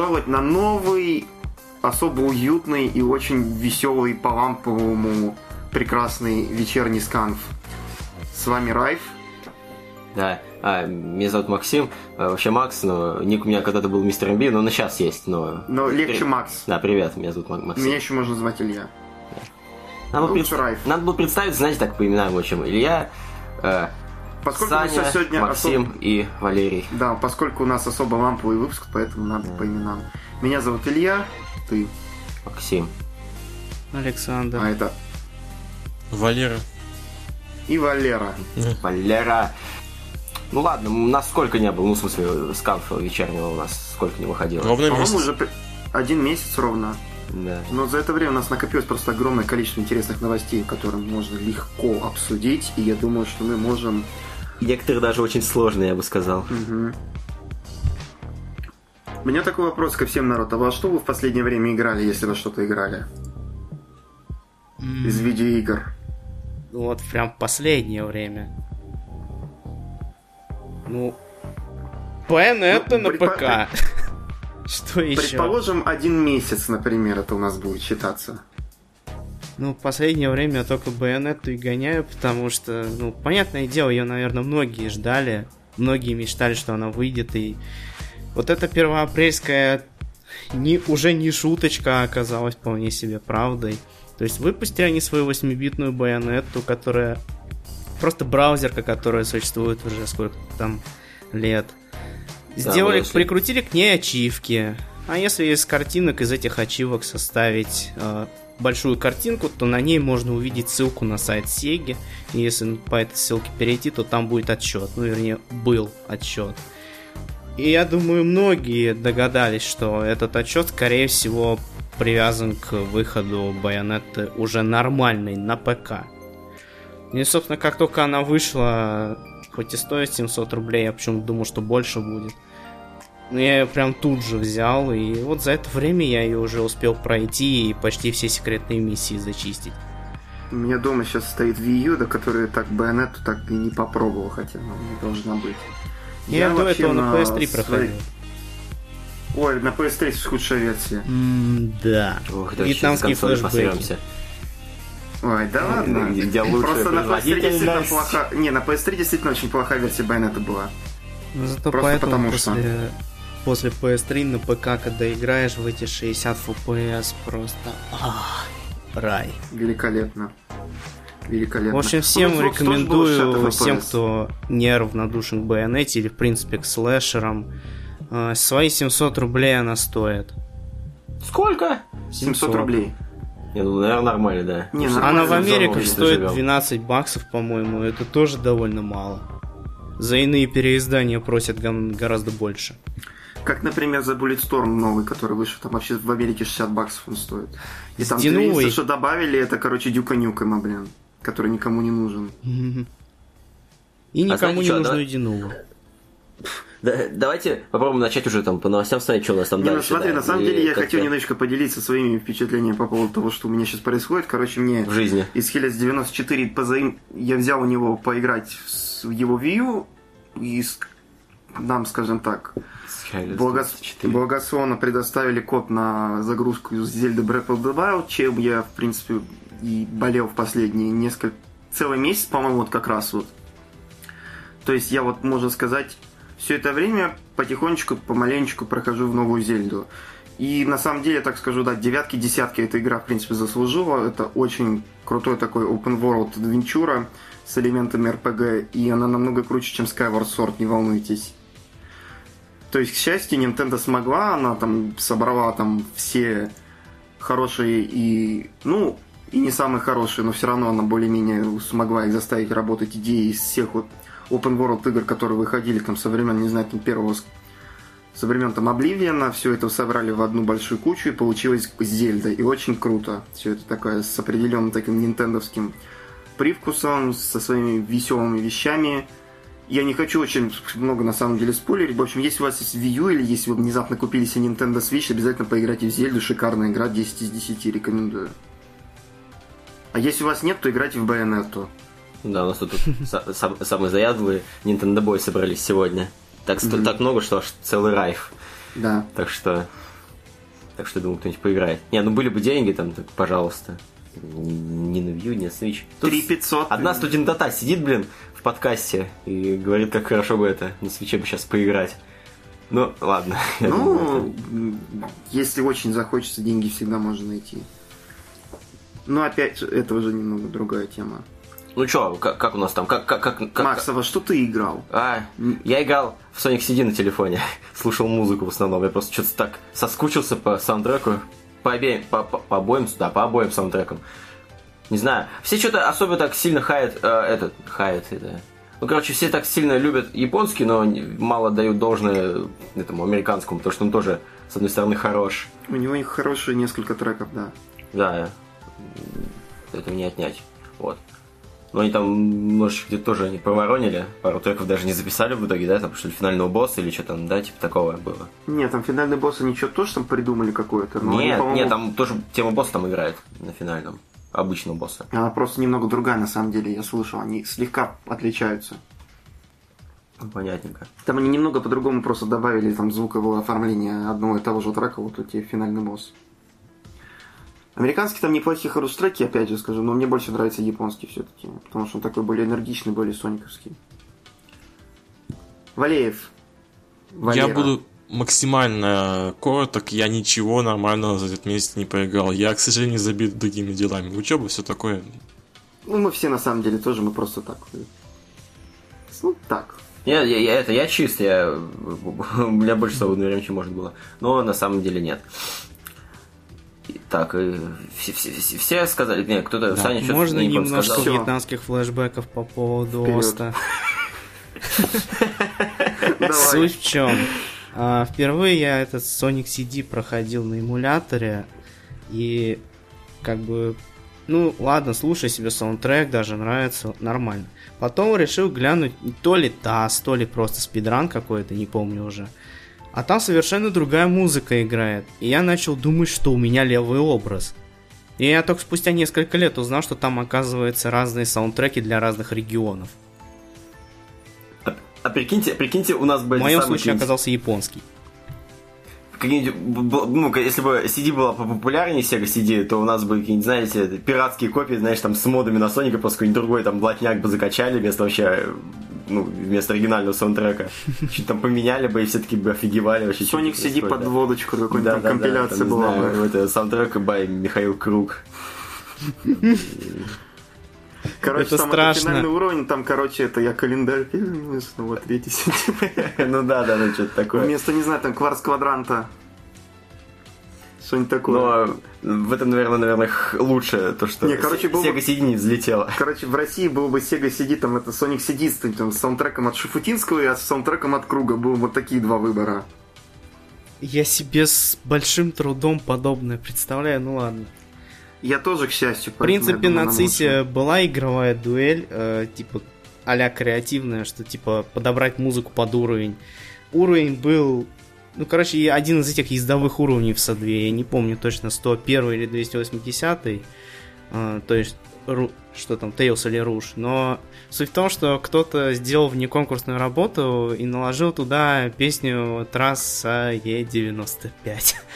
Пожаловать на новый, особо уютный и очень веселый по ламповому прекрасный вечерний сканф. С вами Райф. Да, а, меня зовут Максим, а, вообще Макс, но ник у меня когда-то был мистер МБ, но он и сейчас есть, но... Но легче Макс. Да, привет, меня зовут Максим. Меня еще можно звать Илья. Надо, было, Лучше Райф. Надо было представить, знаете, так по именам очень. Илья, э, Поскольку Саня, мы сегодня Максим особ- и Валерий. Да, поскольку у нас особо ламповый выпуск, поэтому надо по именам. Меня зовут Илья, ты, Максим. Александр. а это Валера. и Валера. Валера. Ну ладно, у нас сколько не было, ну, в смысле, сканфа вечернего у нас сколько не выходило. Ровно месяц. уже один месяц ровно. Да. Но за это время у нас накопилось просто огромное количество интересных новостей, которые можно легко обсудить, и я думаю, что мы можем... Некоторые даже очень сложные, я бы сказал. Мгм. У меня такой вопрос ко всем народ. А во что вы в последнее время играли, если во что-то играли? Из видеоигр. Вот прям последнее время. Ну, Bayonetta Ну, на предпо- ПК. Что еще? Предположим, один месяц, например, это у нас будет считаться. Ну, в последнее время я только Байонетту и гоняю, потому что, ну, понятное дело, ее, наверное, многие ждали. Многие мечтали, что она выйдет, и вот эта первоапрельская не, уже не шуточка а оказалась вполне себе правдой. То есть выпустили они свою 8-битную байонетту, которая просто браузерка, которая существует уже сколько там лет. Сделали, если- прикрутили к ней ачивки. А если из картинок из этих ачивок составить э, большую картинку, то на ней можно увидеть ссылку на сайт Sega. И если по этой ссылке перейти, то там будет отчет. Ну, вернее, был отчет. И я думаю, многие догадались, что этот отчет, скорее всего, привязан к выходу Байонетты уже нормальной на ПК. И, собственно, как только она вышла, хоть и стоит 700 рублей, я почему-то думал, что больше будет. Но я ее прям тут же взял, и вот за это время я ее уже успел пройти и почти все секретные миссии зачистить. У меня дома сейчас стоит Wii U, до которой так байонету так и не попробовал, хотя она у меня должна быть. Я, до вообще этого на PS3 своей- проходил. Ой, на PS3 худшая версия. да. Ох, да, Вьетнамские флешбеки. Ой, да ладно. Где- Просто на PS3 действительно производительность. плоха... Не, на PS3 действительно очень плохая версия байонета была. Но зато Просто поэтому потому после, после PS3 на ПК, когда играешь в эти 60 FPS, просто ах, рай. Великолепно. Великолепно. В общем, всем Ну, Xbox тоже был 60 рекомендую, всем, кто неравнодушен к байонете или, в принципе, к слэшерам, э, свои 700 рублей она стоит. Сколько? 700 рублей. Не, ну, наверное, нормально, да. Не, нормально, Она в много стоит доживем. 12 баксов, по-моему, это тоже довольно мало. За иные переиздания просят гораздо больше. Как, например, за Bulletstorm новый, который вышел, там вообще в Америке 60 баксов он стоит. И там единственное, что добавили, это, короче, Дюка Нюкема, блин, который никому не нужен. И никому знаете не что, нужно да? Единову. Да, давайте попробуем начать уже там по новостям смотреть, что у нас там Не, ну дальше. смотри, да, на самом и деле я хотел немножечко поделиться своими впечатлениями по поводу того, что у меня сейчас происходит. Короче, мне В жизни. из Helios 94 позаим... я взял у него поиграть с его Wii U, и нам, скажем так, благос... 24. благословно предоставили код на загрузку из Zelda Breath of чем я, в принципе, и болел в последние несколько... Целый месяц, по-моему, вот как раз вот. То есть я вот, можно сказать, все это время потихонечку, помаленечку прохожу в новую Зельду. И на самом деле, так скажу, да, девятки, десятки эта игра, в принципе, заслужила. Это очень крутой такой open world адвенчура с элементами RPG, и она намного круче, чем Skyward Sword, не волнуйтесь. То есть, к счастью, Nintendo смогла, она там собрала там все хорошие и, ну, и не самые хорошие, но все равно она более-менее смогла их заставить работать идеи из всех вот open world игр, которые выходили там со времен, не знаю, там первого со времен там Обливиана, все это собрали в одну большую кучу и получилось Зельда. И очень круто. Все это такое с определенным таким нинтендовским привкусом, со своими веселыми вещами. Я не хочу очень много на самом деле спойлерить. В общем, если у вас есть Wii U или если вы внезапно купили себе Nintendo Switch, обязательно поиграйте в Зельду. Шикарная игра, 10 из 10 рекомендую. А если у вас нет, то играйте в Bayonetta. Да, у нас тут са- сам- самые заядлые Nintendo Boy собрались сегодня. Так, так много, что аж целый райф. Да. Так что... Так что, думаю, кто-нибудь поиграет. Не, ну были бы деньги, там, так, пожалуйста. Не на View, не на Switch. Тут 3500. Одна студентата сидит, блин, в подкасте и говорит, как хорошо бы это на свече бы сейчас поиграть. Ну, ладно. я думаю, Ну, если очень захочется, деньги всегда можно найти. Но опять, это уже немного другая тема. Ну чё, как, как у нас там? Как, как, как, как- Макс, а во что ты играл? А, я играл в Sonic CD на телефоне. Слушал музыку в основном. Я просто что-то так соскучился по саундтреку. По обеим, по, по- по обоим, да, по обоим саундтрекам. Не знаю. Все что-то особо так сильно хает, э, этот, хает, это... Ну, короче, все так сильно любят японский, но мало дают должное этому американскому, потому что он тоже, с одной стороны, хорош. У него хорошие несколько треков, да. Да, это не отнять. Вот. Но они там немножечко где-то тоже они проворонили. Пару треков даже не записали в итоге, да? Там что ли финального босса или что там, да? Типа такого было. Нет, там финальный босс, они что-то тоже там придумали какое-то. они, нет, по-моему, нет, там тоже тема босса там играет на финальном. Обычного босса. Она просто немного другая, на самом деле, я слышал. Они слегка отличаются. Ну, Понятненько. Там они немного по-другому просто добавили там звуковое оформление одного и того же трека, вот у тебя финальный босс. Американские там неплохие харус-треки, опять же скажу, но мне больше нравится японский все-таки, потому что он такой более энергичный, более сониковский. Валеев. Валера. Я буду максимально короток, я ничего нормального за этот месяц не поиграл. Я, к сожалению, забит другими делами. Учеба, все такое. Ну, мы все на самом деле тоже, мы просто так. э, Ну, так. Я, я, я- это, я чист, я, у меня больше свободного времени, чем может было. Но на самом деле нет. И Так, и все, все, все- все сказали, нет, кто-то, Саня что-то Можно не немножко сказал. Вьетнамских флешбеков по поводу Вперед. Оста. Суть в чем? А, впервые я этот Sonic CD проходил на эмуляторе, и как бы, ну ладно, слушай себе саундтрек, даже нравится, нормально. Потом решил глянуть то ли таз, то ли просто спидран какой-то, не помню уже. А там совершенно другая музыка играет. И я начал думать, что у меня левый образ. И я только спустя несколько лет узнал, что там оказывается разные саундтреки для разных регионов. А прикиньте, прикиньте, у нас бы... В моем случае оказался японский. ну, если бы CD была популярнее Sega CD, то у нас бы какие-нибудь, знаете, пиратские копии, знаешь, там с модами на Соника, просто какой-нибудь другой там блатняк бы закачали вместо вообще, ну, вместо оригинального саундтрека. Чуть там поменяли бы и все таки бы офигевали вообще. Соник происходит, под да. водочку, какой-нибудь Да, там да, да, компиляция там, не была знаю, бы. Это саундтрек by Михаил Круг. Короче, Это там страшно. финальный уровень, там, короче, это я календарь переверну, снова третий сентября. Ну да, да, да, что-то такое. Вместо, не знаю, там, кварц-квадранта. Что-нибудь такое. Но в этом, наверное, наверное, лучше то, что Не, короче, был бы- Sega CD не взлетела. Короче, в России был бы Sega CD, там, это Sonic CD с, там, с саундтреком от Шуфутинского и с саундтреком от Круга. Было вот такие два выбора. Я себе с большим трудом подобное представляю, ну ладно. Я тоже, к счастью, В принципе, думаю, на ЦИСе была игровая дуэль, э, типа а креативная, что типа подобрать музыку под уровень. Уровень был, ну, короче, один из этих ездовых уровней в САДве, я не помню точно, 101 или 280, э, то есть, ру- что там, Tails или Руш, но суть в том, что кто-то сделал внеконкурсную работу и наложил туда песню трасса Е95.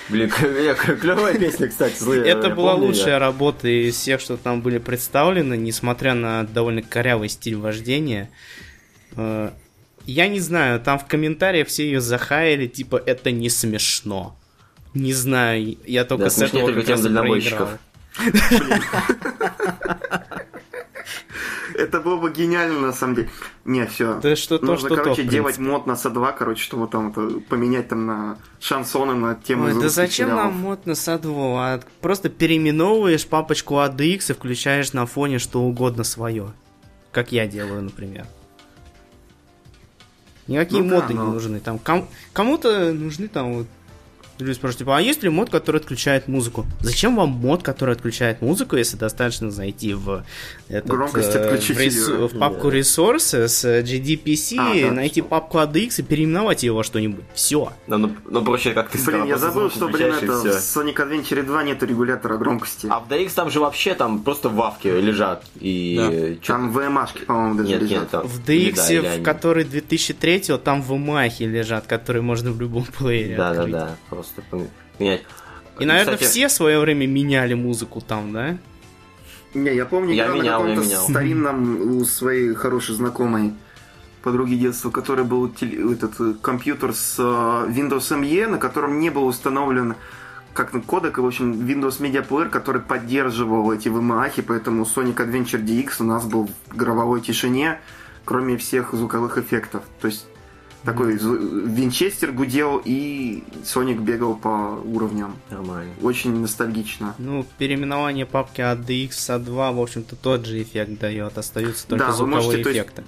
Блин, клевая песня, кстати. Это была лучшая работа из всех, что там были представлены, несмотря на довольно корявый стиль вождения. Э, Я не знаю, там в комментариях все ее захаяли, типа, это не смешно. Не знаю, я только Да, с этого только тем дальнобойщиков. проиграл. Это было бы гениально, на самом деле. Не, все. Да что то, Нужно, что то, короче, в делать мод на С2, короче, чтобы там это, поменять там на шансоны, на тему Ой, да зачем сериалов. нам мод на садву? А просто переименовываешь папочку ADX и включаешь на фоне что угодно свое. Как я делаю, например. Никакие Ну да, моды но- не нужны. Там ком- кому-то нужны там вот Люди спрашивают, типа, а есть ли мод, который отключает музыку? Зачем вам мод, который отключает музыку, если достаточно зайти в, этот, Громкость э, в, отключить ресу- её. в папку Resources, э, GDPC, А, да, найти папку ADX и переименовать его во что-нибудь. Все. Ну, ну, ну, проще, как ты сказал. Блин, я забыл, что, блин, это в. Sonic Adventure 2 нету регулятора громкости. А в DX там же вообще там просто вавки лежат. И Да. Там VMA-шки, по-моему, даже Нет, лежат. нет, там... В DX, да, в они. который 2003 там в Махе лежат, которые можно в любом плеере Да, да, да, просто поменять. И, наверное, Кстати, все в свое время меняли музыку там, да? Не, я помню, Я играл менял, на я каком-то старинном у своей хорошей знакомой подруги детства, у которой был теле- этот э, компьютер с э, Windows ME, на котором не был установлен как кодек, и, в общем, Windows Media Player, который поддерживал эти VMA, поэтому Sonic Adventure DX у нас был в гробовой тишине, кроме всех звуковых эффектов. То есть такой Винчестер гудел, и Соник бегал по уровням. Нормально. Очень ностальгично. Ну, переименование папки от DX A2, в общем-то, тот же эффект дает. Остаются только Да, вы звуковые можете, то есть, эффекты.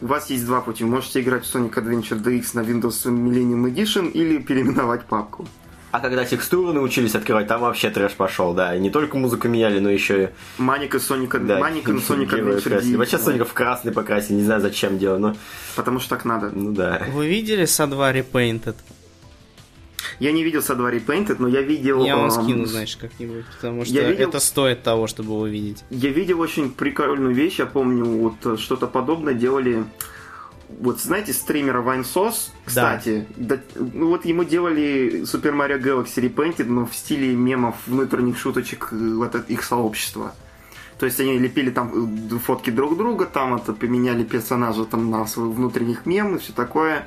У вас есть два пути. Вы можете играть в Sonic Adventure DX на Windows Millennium Edition или переименовать папку. А когда текстуры научились открывать, там вообще трэш пошел, да. И не только музыку меняли, но еще и... Маника Sonic, Да, Маника красили. DX. Вообще Соника в красный покрасили, не знаю зачем делать, но... Потому что так надо. Ну да. Вы видели SA2 Repainted? Я не видел со дворе Painted, но я видел... Я вам эм, скину, значит, как-нибудь, потому что я видел- это стоит того, чтобы увидеть. Я видел очень прикольную вещь, я помню, вот что-то подобное делали... Вот знаете стримера Вайнсос, кстати, да, ну вот ему делали Super Mario Galaxy Repainted, но в стиле мемов внутренних шуточек э, вот от их сообщества. То есть они лепили там э, фотки друг друга, там это поменяли персонажа там на свой внутренних мем и все такое.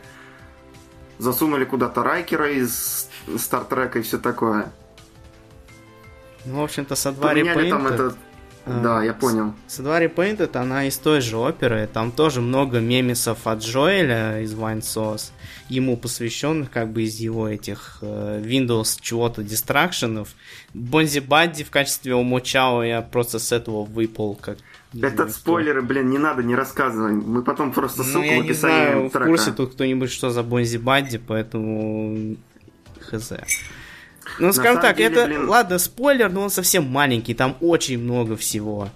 Засунули куда-то Райкера из Стартрека и все такое. Ну, в общем-то, SA2 Поменяли там Repainted... а, Да, я понял. SA2 Repainted, она из той же оперы, там тоже много мемесов от Джоэля из Wine Sauce, ему посвященных как бы из его этих э, Windows чего-то дистракшенов. Бонзи Бадди в качестве Умочао я просто с этого выпал как... не знаю, Этот спойлеры, блин, не надо, не рассказывай. Мы потом просто Ну, ссылку я в не описании знаю, в трека. курсе тут кто-нибудь, что за Бонзи Бадди, поэтому хз. Ну, скажем так, деле, это, блин- ладно, спойлер, но он совсем маленький, там очень много всего.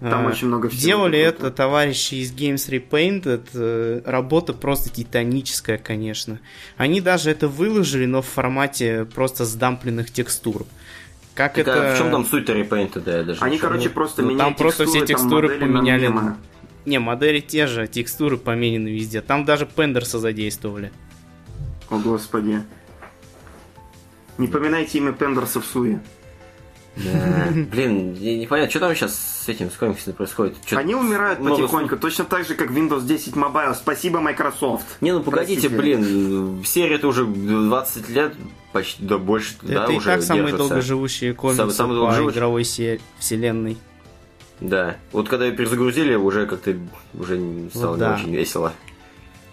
Там А, очень много всего. Делали Это товарищи из Games Repainted. э, Работа просто титаническая, конечно. Они даже это выложили, но в формате просто сдампленных текстур. Как Так, это... а в чем там суть Repainted, да, я даже Они, короче, просто ну, меняют там просто все текстуры поменяли. мемы. Не, модели те же, текстуры поменены везде. Там даже Пендерса задействовали. О, господи. Не поминайте имя Пендерса в суе. Да. Блин, я не понятно, что там сейчас с этим, с комиксами происходит? Чё- Они умирают много потихоньку, точно так же, как Windows 10 Mobile. Спасибо, Microsoft. Не, ну погодите, Простите. блин, серия-то уже 20 лет, почти, да больше, да, это и уже так самые держится. долгоживущие комиксы Самый- самый по долгоживущий. игровой се- вселенной. Да. Вот когда ее перезагрузили, уже как-то уже не стало Вот не да. очень весело.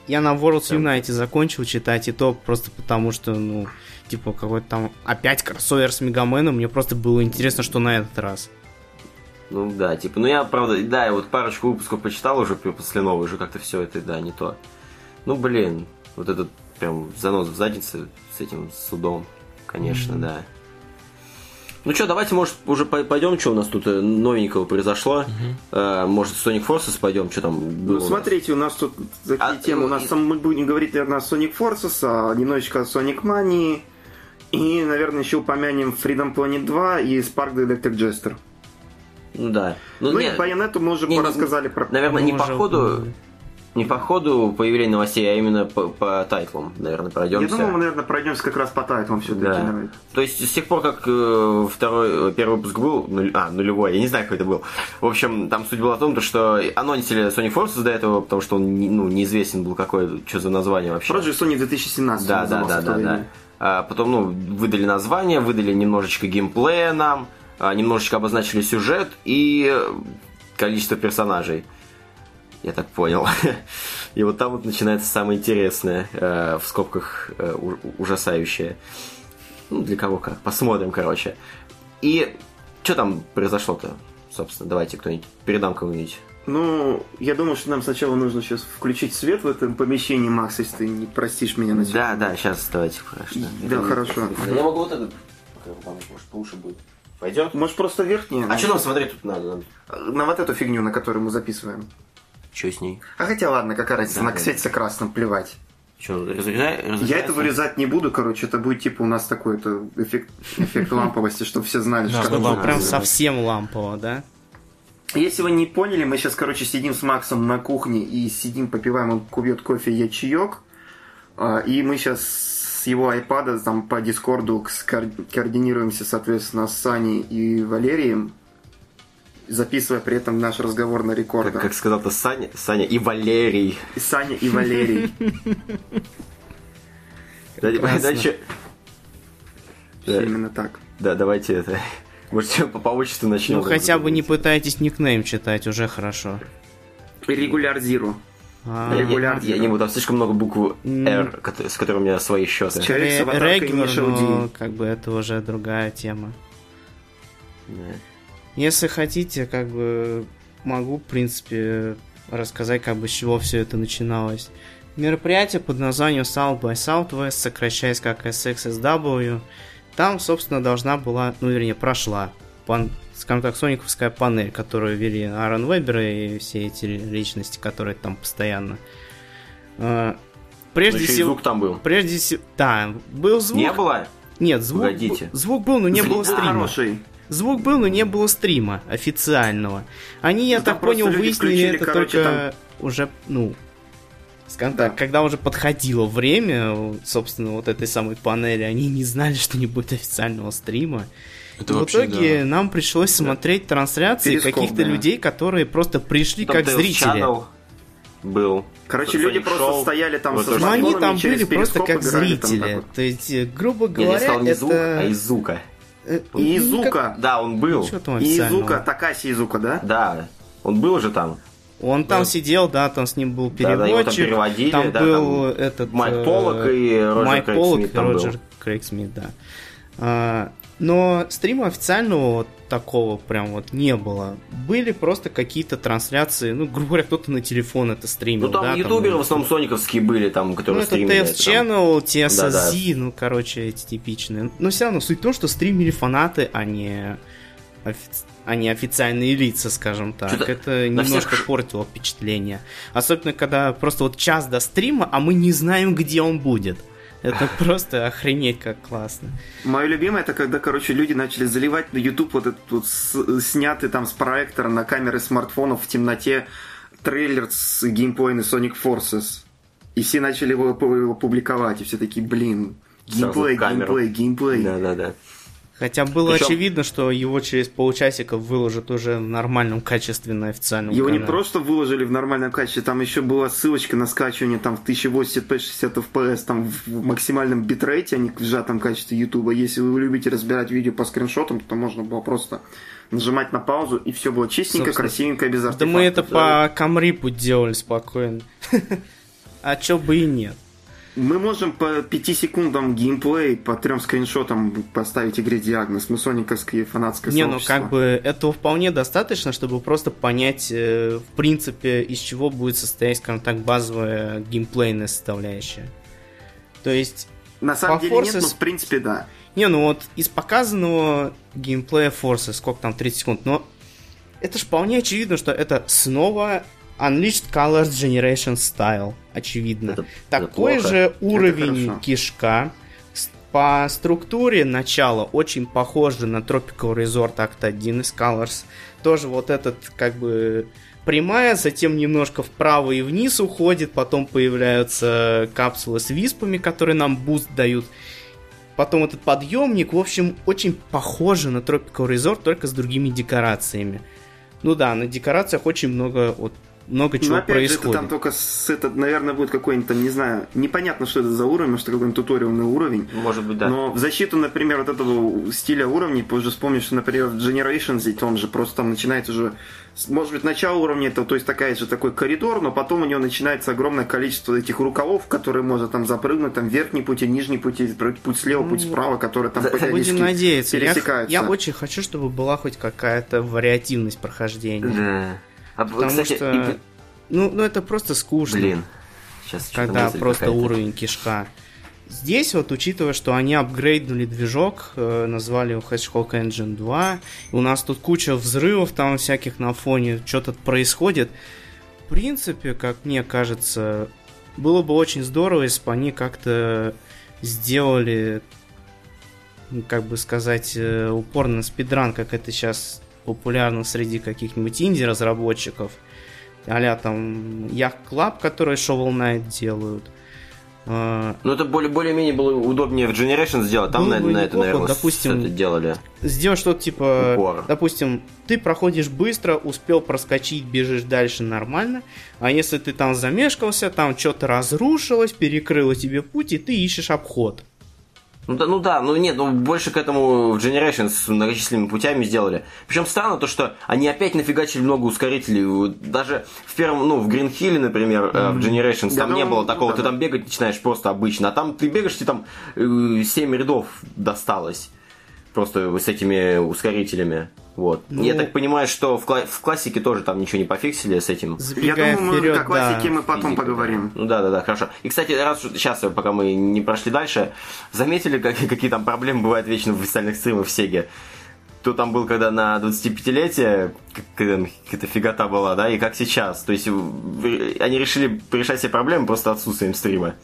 Я на Worlds Прям. Unite закончил читать, и то просто потому, что, ну, типа, какой-то там опять кроссовер с Мегаменом, мне просто было интересно, что на этот раз. Ну да, типа, ну я, правда, да, я вот парочку выпусков почитал уже после новой, уже как-то все это, да, не то. Ну, блин, вот этот прям занос в заднице с этим судом, конечно, да. Ну что, давайте, может, уже пойдем, что у нас тут э, новенького произошло. Э, может, Sonic Forces пойдем, что там было. Ну, смотрите, у нас тут такие А, темы. У нас и- там мы будем говорить, наверное, о Sonic Forces, а немножечко о Sonic Mania. И, наверное, еще упомянем Freedom Planet 2 и Spark the Electric Jester. Ну да. Ну, не, и по Bayonetta мы уже не, не, рассказали про... Наверное, не по ходу, не по ходу появления новостей, а именно по, по тайтлам, наверное, Я пройдемся. думаю, мы, наверное, пройдемся как раз по тайтлам все-таки. Да. То есть с тех пор, как э, второй, э, первый выпуск был, нуль- а, нулевой, я не знаю, какой это был. В общем, там суть была в том, то, что анонсили Sony Forces до этого, потому что он ну, неизвестен был, какой, что за название вообще. Project Sony 2017 Да, да, да, да, да. А потом, ну, выдали название, выдали немножечко геймплея нам, а, немножечко обозначили сюжет и количество персонажей. Я так понял. И вот там вот начинается самое интересное, э, в скобках э, ужасающее. Ну, для кого как. Посмотрим, короче. И что там произошло-то, собственно? Давайте кто-нибудь, передам кому-нибудь Ну, я думаю, что нам сначала нужно сейчас включить свет в этом помещении, Макс, если ты не простишь меня на Да, да, сейчас давайте, конечно. Да, хорошо. Я могу вот этот, может, получше будет. Пойдет? Может, просто верхние? А что нам смотреть тут надо? На вот эту фигню, на которую мы записываем. Что с ней? А хотя ладно, какая разница, Да, она да. светится красным, плевать. Что, разрезай? Я это вырезать не буду, короче, это будет типа у нас такой это эффект, эффект ламповости, чтобы все знали, что ну, как лампово. бы- Прям совсем лампово, да? Если вы не поняли, мы сейчас, короче, сидим с Максом на кухне и сидим, попиваем, он кубет кофе, я чаек. А, И мы сейчас с его айпада там по Дискорду скор- координируемся, соответственно, с Саней и Валерием, записывая при этом наш разговор на рекорд. Как, как сказал-то Саня, Саня и Валерий. И Саня и Валерий. Прекрасно. дальше- Да, Именно так. да, давайте это. Может, по, по отчеству начнем. Ну хотя бы не пытайтесь никнейм читать, уже хорошо. Регуляр Зиру. А, Я, регулярно. я, я не буду, там слишком много букв. R, с которыми у меня свои счеты. Человек с Ре- аватаркой Регулар, Миша но Уди. как бы это уже другая тема. Если хотите, как бы могу, в принципе, рассказать, как бы с чего все это начиналось. Мероприятие под названием South by Southwest, сокращаясь как SXSW, там, собственно, должна была, ну, вернее, прошла, пан, скажем так, сониковская панель, которую вели Аарон Вебер и все эти личности, которые там постоянно. А, Ну, Прежде и всего, звук там был. прежде всего, да, был звук. Не было? Нет, звук, Погодите. звук был, но не Звук было был стрима. хороший. Звук был, но не было стрима официального. Они, я Ну, там так понял, выяснили это короче, только уже, ну, скажем так, когда уже подходило время, собственно, вот этой самой панели, они не знали, что не будет официального стрима. Это И в вообще, итоге да. нам пришлось смотреть трансляции Перископ, каких-то да. людей, которые просто пришли как Там Tales зрители. Channel был. Короче, люди просто Show. стояли там Вот со Но что- они там были просто как там зрители. вот. То есть, э, грубо Нет, я говоря, сказал не это... звук, а из звука. э, И Изука. как- Да, он был. Там И официального? Изука, Такаси Изука, да? Да, он был же там. Он там Да. сидел, да, там с ним был Да, да, его там переводчик. там да, был там этот... Майк э, Поллок и Роджер Майк Крейг Поллок Смит и там был. Роджер Крейг Смит, да. А, но стрима официального вот такого прям вот не было. Были просто какие-то трансляции, ну, грубо говоря, кто-то на телефон это стримил. Ну там да, ютуберы там, в основном сониковские были, там, ну, которые это стримили. Это там. Channel, TSZ, Да-да. ну, короче, эти типичные. Но все равно суть в том, что стримили фанаты, а не, офи- а не официальные лица, скажем так. Чё-то Это немножко всех- портило впечатление. Особенно, когда просто вот час до стрима, а мы не знаем, где он будет. Это просто охренеть как классно. Мое любимое это когда, короче, люди начали заливать на YouTube вот этот вот с- снятый там с проектора на камеры смартфонов в темноте трейлер с геймплеем из Sonic Forces. И все начали его, его публиковать, и все такие, блин, геймплей, геймплей, геймплей. Да-да-да. Хотя было Причём- очевидно, что его через полчасика выложат уже в нормальном качестве на официальном Его не канале. просто выложили в нормальном качестве, там еще была ссылочка на скачивание там в 1080p 60 fps, там в максимальном битрейте, а не в сжатом качестве YouTube. Если вы любите разбирать видео по скриншотам, то можно было просто нажимать на паузу, и все было чистенько, Собственно, красивенько, без Да артефактов. мы это по камрипу делали спокойно. А чё бы и нет. Мы можем по 5 секундам геймплей, по трем скриншотам поставить игре диагноз. Мы сониковское фанатское Не, ну сообщество. как бы этого вполне достаточно, чтобы просто понять, э, в принципе, из чего будет состоять, скажем так, базовая геймплейная составляющая. То есть, На самом деле нет, Forces- но в принципе да. не, ну вот из показанного геймплея Forces, сколько там, 30 секунд, но это же вполне очевидно, что это снова Unleashed Colors Generation Style, очевидно. Это- Такой это плохо. же уровень кишка. По структуре начала очень похоже на Tropical Resort Act 1 из Colors. Тоже вот этот как бы прямая, затем немножко вправо и вниз уходит, потом появляются капсулы с виспами, которые нам буст дают. Потом этот подъемник, в общем, очень похоже на Tropical Resort, только с другими декорациями. Ну да, на декорациях очень много, вот, много чего Но Ну, опять же, происходит. это там только с этот, наверное, будет какой-нибудь там, не знаю, непонятно, что это за уровень, может, какой-нибудь туториальный уровень. Может быть, да. Но в защиту, например, вот этого стиля уровней, позже вспомнишь, что, например, в Generations, ведь он же просто там начинается уже, может быть, начало уровня, это, то есть такая же такой коридор, но потом у него начинается огромное количество этих рукавов, которые можно там запрыгнуть, там верхний путь и нижний путь, и путь слева, путь справа, которые там периодически Будем надеяться. Я, пересекаются. я очень хочу, чтобы была хоть какая-то вариативность прохождения. Да. А, Потому кстати, что, и- ну, ну, это просто скучно. Блин. Сейчас когда просто уровень кишка. Здесь вот, учитывая, что они апгрейднули движок, э, назвали его Hedgehog Engine 2, и у нас тут куча взрывов там всяких на фоне, что-то происходит. В принципе, как мне кажется, было бы очень здорово, если бы они как-то сделали, как бы сказать, э, упор на спидран, как это сейчас популярно среди каких-нибудь инди-разработчиков а там Yacht Club, которые Shovel Knight делают. А, Ну, это более- более-менее было удобнее в Generation сделать. Там Было на, на это, неплохо, наверное, допустим, это делали. Сделать что-то типа, Упор. допустим, ты проходишь быстро, успел проскочить, бежишь дальше нормально, а если ты там замешкался, там что-то разрушилось, перекрыло тебе путь, и ты ищешь обход. Ну да, ну да, ну нет, ну больше к этому в Generation с многочисленными путями сделали. Причем странно то, что они опять нафигачили много ускорителей. Даже в первом, ну, в Green Hill, например, э, в Generations, там ну, не было ну, такого. да, ты там бегать начинаешь просто обычно. А там ты бегаешь, тебе там э, 7 рядов досталось. Просто с этими ускорителями. Вот. Ну- Я так понимаю, что в, кла- в классике тоже там ничего не пофиксили с этим. Я думаю, мы вперед, о классике да. мы потом Физика, поговорим. Ну да, да, да, хорошо. И, кстати, раз сейчас, пока мы не прошли дальше, заметили, как, какие там проблемы бывают вечно в официальных стримах в Сеге? Кто там был, когда на 25-летие, как- когда какая-то фигота была, да, и как сейчас. То есть они решили решать все проблемы просто отсутствием стрима.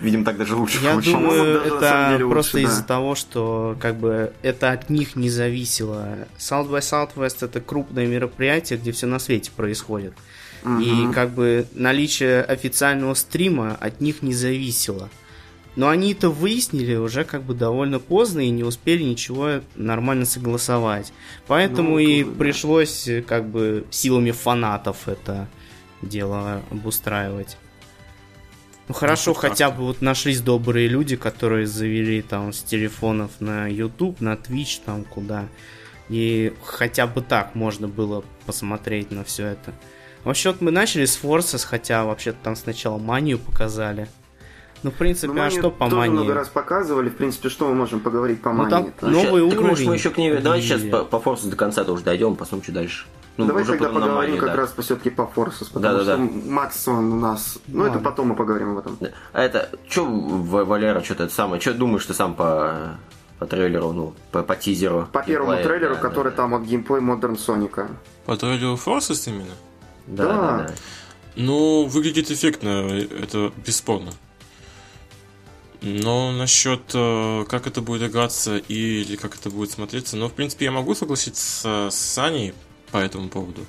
Видимо, так даже лучше Я получилось. думаю, даже это деле лучше, просто да. из-за того, что как бы это от них не зависело. South by Southwest это крупное мероприятие, где все на свете происходит. И как бы наличие официального стрима от них не зависело. Но они это выяснили уже как бы довольно поздно и не успели ничего нормально согласовать. Поэтому Ну, и да. пришлось как бы силами фанатов это дело обустраивать. Ну хорошо, хоть хотя бы вот нашлись добрые люди, которые завели там с телефонов на YouTube, на Twitch, там куда. И хотя бы так можно было посмотреть на все это. Вообще вот мы начали с Forces, хотя вообще-то там сначала манию показали. Ну, в принципе, Ну, а Манию что по тоже мании? много раз показывали. В принципе, что мы можем поговорить по Ну, мании? там новый Так, может, уровень. мы еще к ней... Давайте сейчас по, по форсу до конца-то уже дойдем, посмотрим, что дальше. Ну, Давай уже тогда поговорим манию, как да. раз все-таки по Форсус, потому Да-да-да. что Макс он у нас... Ну, это Ладно. потом мы поговорим об этом. Да. А это, что, Валера, что-то это самое, что думаешь ты сам по, по трейлеру, ну, по, по тизеру? По первому геймплея? трейлеру, Да, который да, там от геймплей Modern Соника. По трейлеру Forces именно? Да, Да. да, да. Ну, выглядит эффектно, это бесспорно. Но насчет э, как это будет играться или как это будет смотреться, ну, в принципе, я могу согласиться с Саней по этому поводу.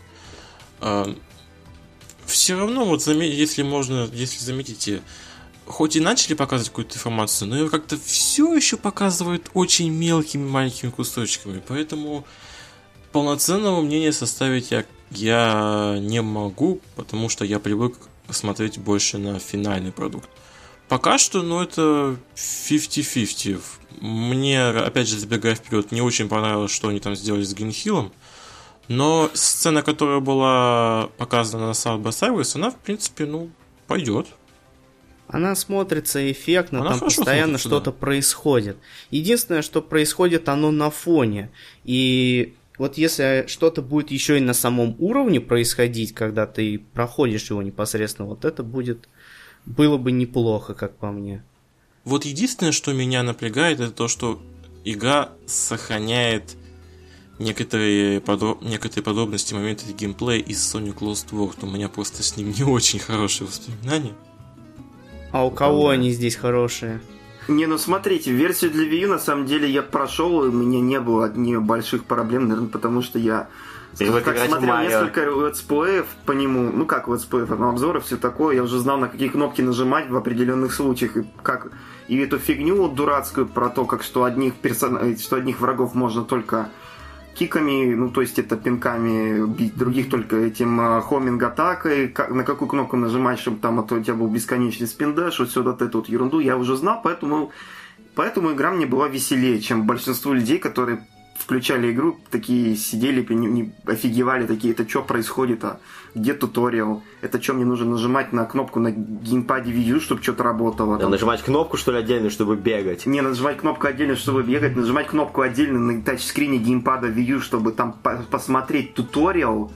все равно, вот если можно, если заметите, хоть и начали показывать какую-то информацию, но ее как-то все еще показывают очень мелкими маленькими кусочками. Поэтому полноценного мнения составить я, я не могу, потому что я привык смотреть больше на финальный продукт. Пока что, ну, это 50-50. Мне, опять же, забегая вперед, не очень понравилось, что они там сделали с Гринхиллом. Но сцена, которая была показана на South by Southwest, она, в принципе, ну, пойдет. Она смотрится эффектно, Она там постоянно что-то да. происходит. Единственное, что происходит, оно на фоне. И вот если что-то будет еще и на самом уровне происходить, когда ты проходишь его непосредственно, вот это будет было бы неплохо, как по мне. Вот единственное, что меня напрягает, это то, что игра сохраняет некоторые, подро- некоторые подробности, моменты геймплея из Sonic Lost World. У меня просто с ним не очень хорошие воспоминания. А у кого да. они здесь хорошие? Не, ну смотрите, версию для Wii U на самом деле я прошел, и у меня не было от нее больших проблем, наверное, потому что я так смотрел Марио. несколько летсплеев по нему, ну как летсплеев, ну, обзоров, все такое, я уже знал, на какие кнопки нажимать в определенных случаях, и как и эту фигню вот дурацкую про то, как что одних персон... что одних врагов можно только киками, ну то есть это пинками бить, других только этим э, хоминг атакой, как- на какую кнопку нажимать, чтобы там а то у тебя был бесконечный спиндэш, вот сюда вот эту вот ерунду я уже знал, поэтому Поэтому игра мне была веселее, чем большинство людей, которые включали игру, такие сидели, не, не офигевали, такие, это что происходит, а где туториал, это что мне нужно нажимать на кнопку на геймпаде Wii чтобы что-то работало. Да, там. нажимать кнопку, что ли, отдельно, чтобы бегать. Не, нажимать кнопку отдельно, чтобы бегать, нажимать кнопку отдельно на тачскрине геймпада Wii чтобы там по- посмотреть туториал,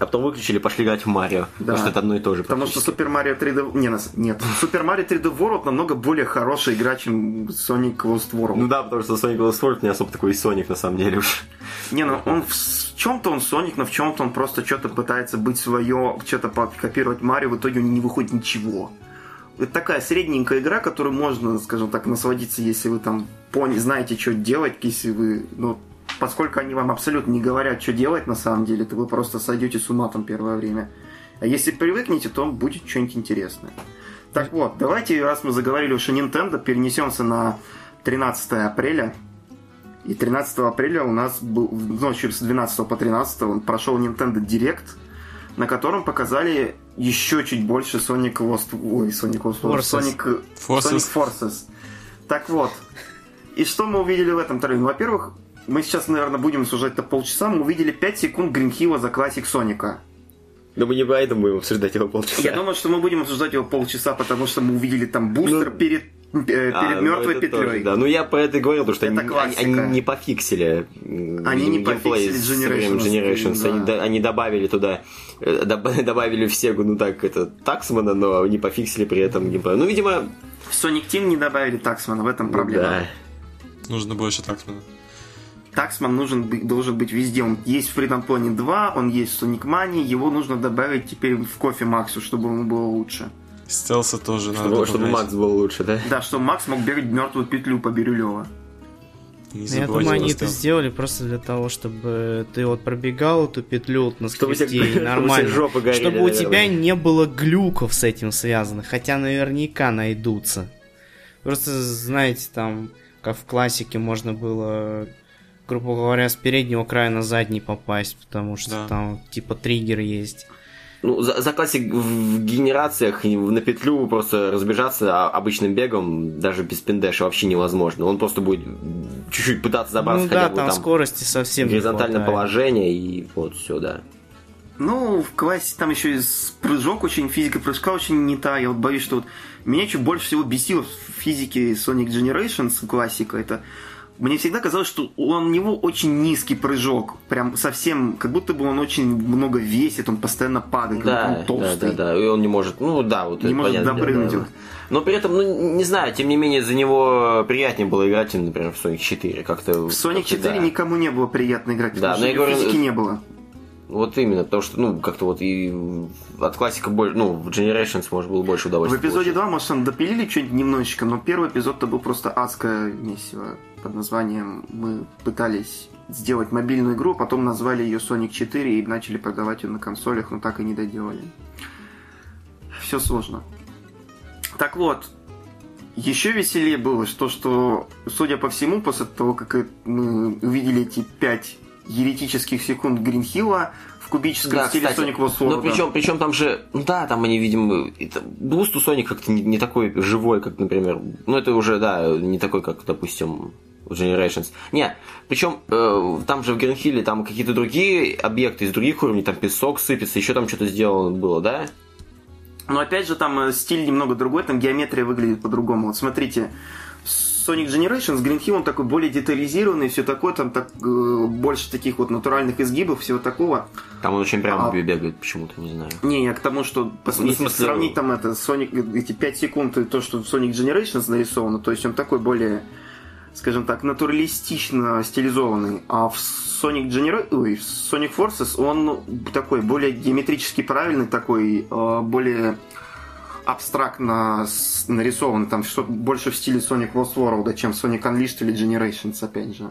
А потом выключили, пошли играть в Марио. Да. Потому что это одно и то же. Потому что. Super Mario 3D... Не, нет. Super Mario 3D World намного более хорошая игра, чем Sonic Lost World. Ну да, потому что Sonic Lost World не особо такой и Соник на самом деле уж. Не, ну он в чем-то он Соник, но в чем-то он просто что-то пытается быть свое, что-то копировать Марио, в итоге у него не выходит ничего. Это такая средненькая игра, которую можно, скажем так, насладиться, если вы там пони, знаете, что делать, если вы, ну, поскольку они вам абсолютно не говорят, что делать на самом деле, то вы просто сойдете с ума там первое время. А если привыкнете, то будет что-нибудь интересное. Так вот, давайте, раз мы заговорили уж о Nintendo, перенесемся на 13 апреля. И 13 апреля у нас был, ночью с 12 по 13 он прошел Nintendo Direct, на котором показали еще чуть больше Sonic Lost... Ой, Sonic Lost Forces. Sonic, Forces. Sonic Forces. Так вот, и что мы увидели в этом трейлере? Ну, Во-первых, мы сейчас, наверное, будем сужать-то полчаса, мы увидели 5 секунд Гринхилла за классик Соника. Но мы не поэтому будем обсуждать его полчаса. Я думаю, что мы будем обсуждать его полчаса, потому что мы увидели там бустер Ну, перед, э, перед А, ну, мертвой это петлей. тоже, да. Ну я про это и говорил, потому что Это они, классика. они не пофиксили Они не пофиксили Generations, Generations. да. Они, они добавили туда, э, доб- добавили в Сегу, ну так, это Таксмана, но не пофиксили при этом геймплей. Ну, видимо, В Sonic Team не добавили Таксмана, в этом ну, проблема. да. Нужно больше таксмана. Таксман нужен должен быть везде. Он есть в Freedom Pony 2, он есть в Sonic Mania, его нужно добавить теперь в Кофе Максу, чтобы ему было лучше. Стелса тоже надо Чтобы, чтобы добавлять. Макс был лучше, да? Да, чтобы Макс мог бегать мертвую петлю по Бирюлева. Не Я думаю, они это сделали просто для того, чтобы ты вот пробегал эту петлю вот на Чтобы скрипте и чтобы тебя нормально. жопы горели, чтобы у наверное. тебя не было глюков с этим связанных, хотя наверняка найдутся. Просто, знаете, там, как в классике можно было, грубо говоря, с переднего края на задний попасть, потому что Да. там типа триггер есть. Ну, за, за классик в генерациях на петлю просто разбежаться обычным бегом, даже без пиндеша, вообще невозможно. Он просто будет чуть-чуть пытаться забраться ну хотя да, бы там, там скорости совсем горизонтальное положение и вот все, да. Ну, в классе там еще и прыжок очень, физика прыжка очень не та. Я вот боюсь, что вот меня что больше всего бесило в физике Sonic Generations классика, это мне всегда казалось, что у него очень низкий прыжок. Прям совсем, как будто бы он очень много весит, он постоянно падает, Да, он да, толстый. да, да. И он не может, ну да, вот Не может понятное допрыгнуть дело. вот. Но при этом, ну, не знаю, тем не менее, за него приятнее было играть, например, в Sonic 4. Как-то, В Sonic как-то 4 да. никому не было приятно играть, Да, потому но что я говорю, физики не было. Вот именно, потому что, ну, как-то вот и от классика больше, ну, в Generations, может, было больше В удовольствия. эпизоде получить. 2, может, там допилили что-нибудь немножечко, но первый эпизод-то был просто адское месиво под названием «Мы пытались сделать мобильную игру, потом назвали ее Sonic 4 и начали продавать ее на консолях, но так и не доделали. Все сложно. Так вот, еще веселее было то, что, судя по всему, после того, как мы увидели эти пять еретических секунд Green Hill а в кубическом Да, стиле кстати, Sonic Lost ну, World. причем, причем там же, ну да, там они, видимо, это, буст у Sonic как-то не, не такой живой, как, например, ну это уже, да, не такой, как, допустим, Generations. Не, причем э, там же в Green Hill е там какие-то другие объекты из других уровней, там песок сыпется, еще там что-то сделано было, да? Но опять же, там э, стиль немного другой, там геометрия выглядит по-другому. Вот смотрите, Sonic Generations, Green Hill, он такой более детализированный, все такое, там так, э, больше таких вот натуральных изгибов, всего такого. Там он очень прямо А. бегает почему-то, не знаю. Не, я к тому, что пос- Ну, если смысле, сравнить там это, Sonic, эти 5 секунд и то, что в Sonic Generations нарисовано, то есть он такой более, скажем так, натуралистично стилизованный. А в Sonic Genera... Ой, в Sonic Forces он такой более геометрически правильный, такой э, более абстрактно с- нарисован, там что больше в стиле Sonic Lost World, чем Sonic Unleashed или Generations, опять же.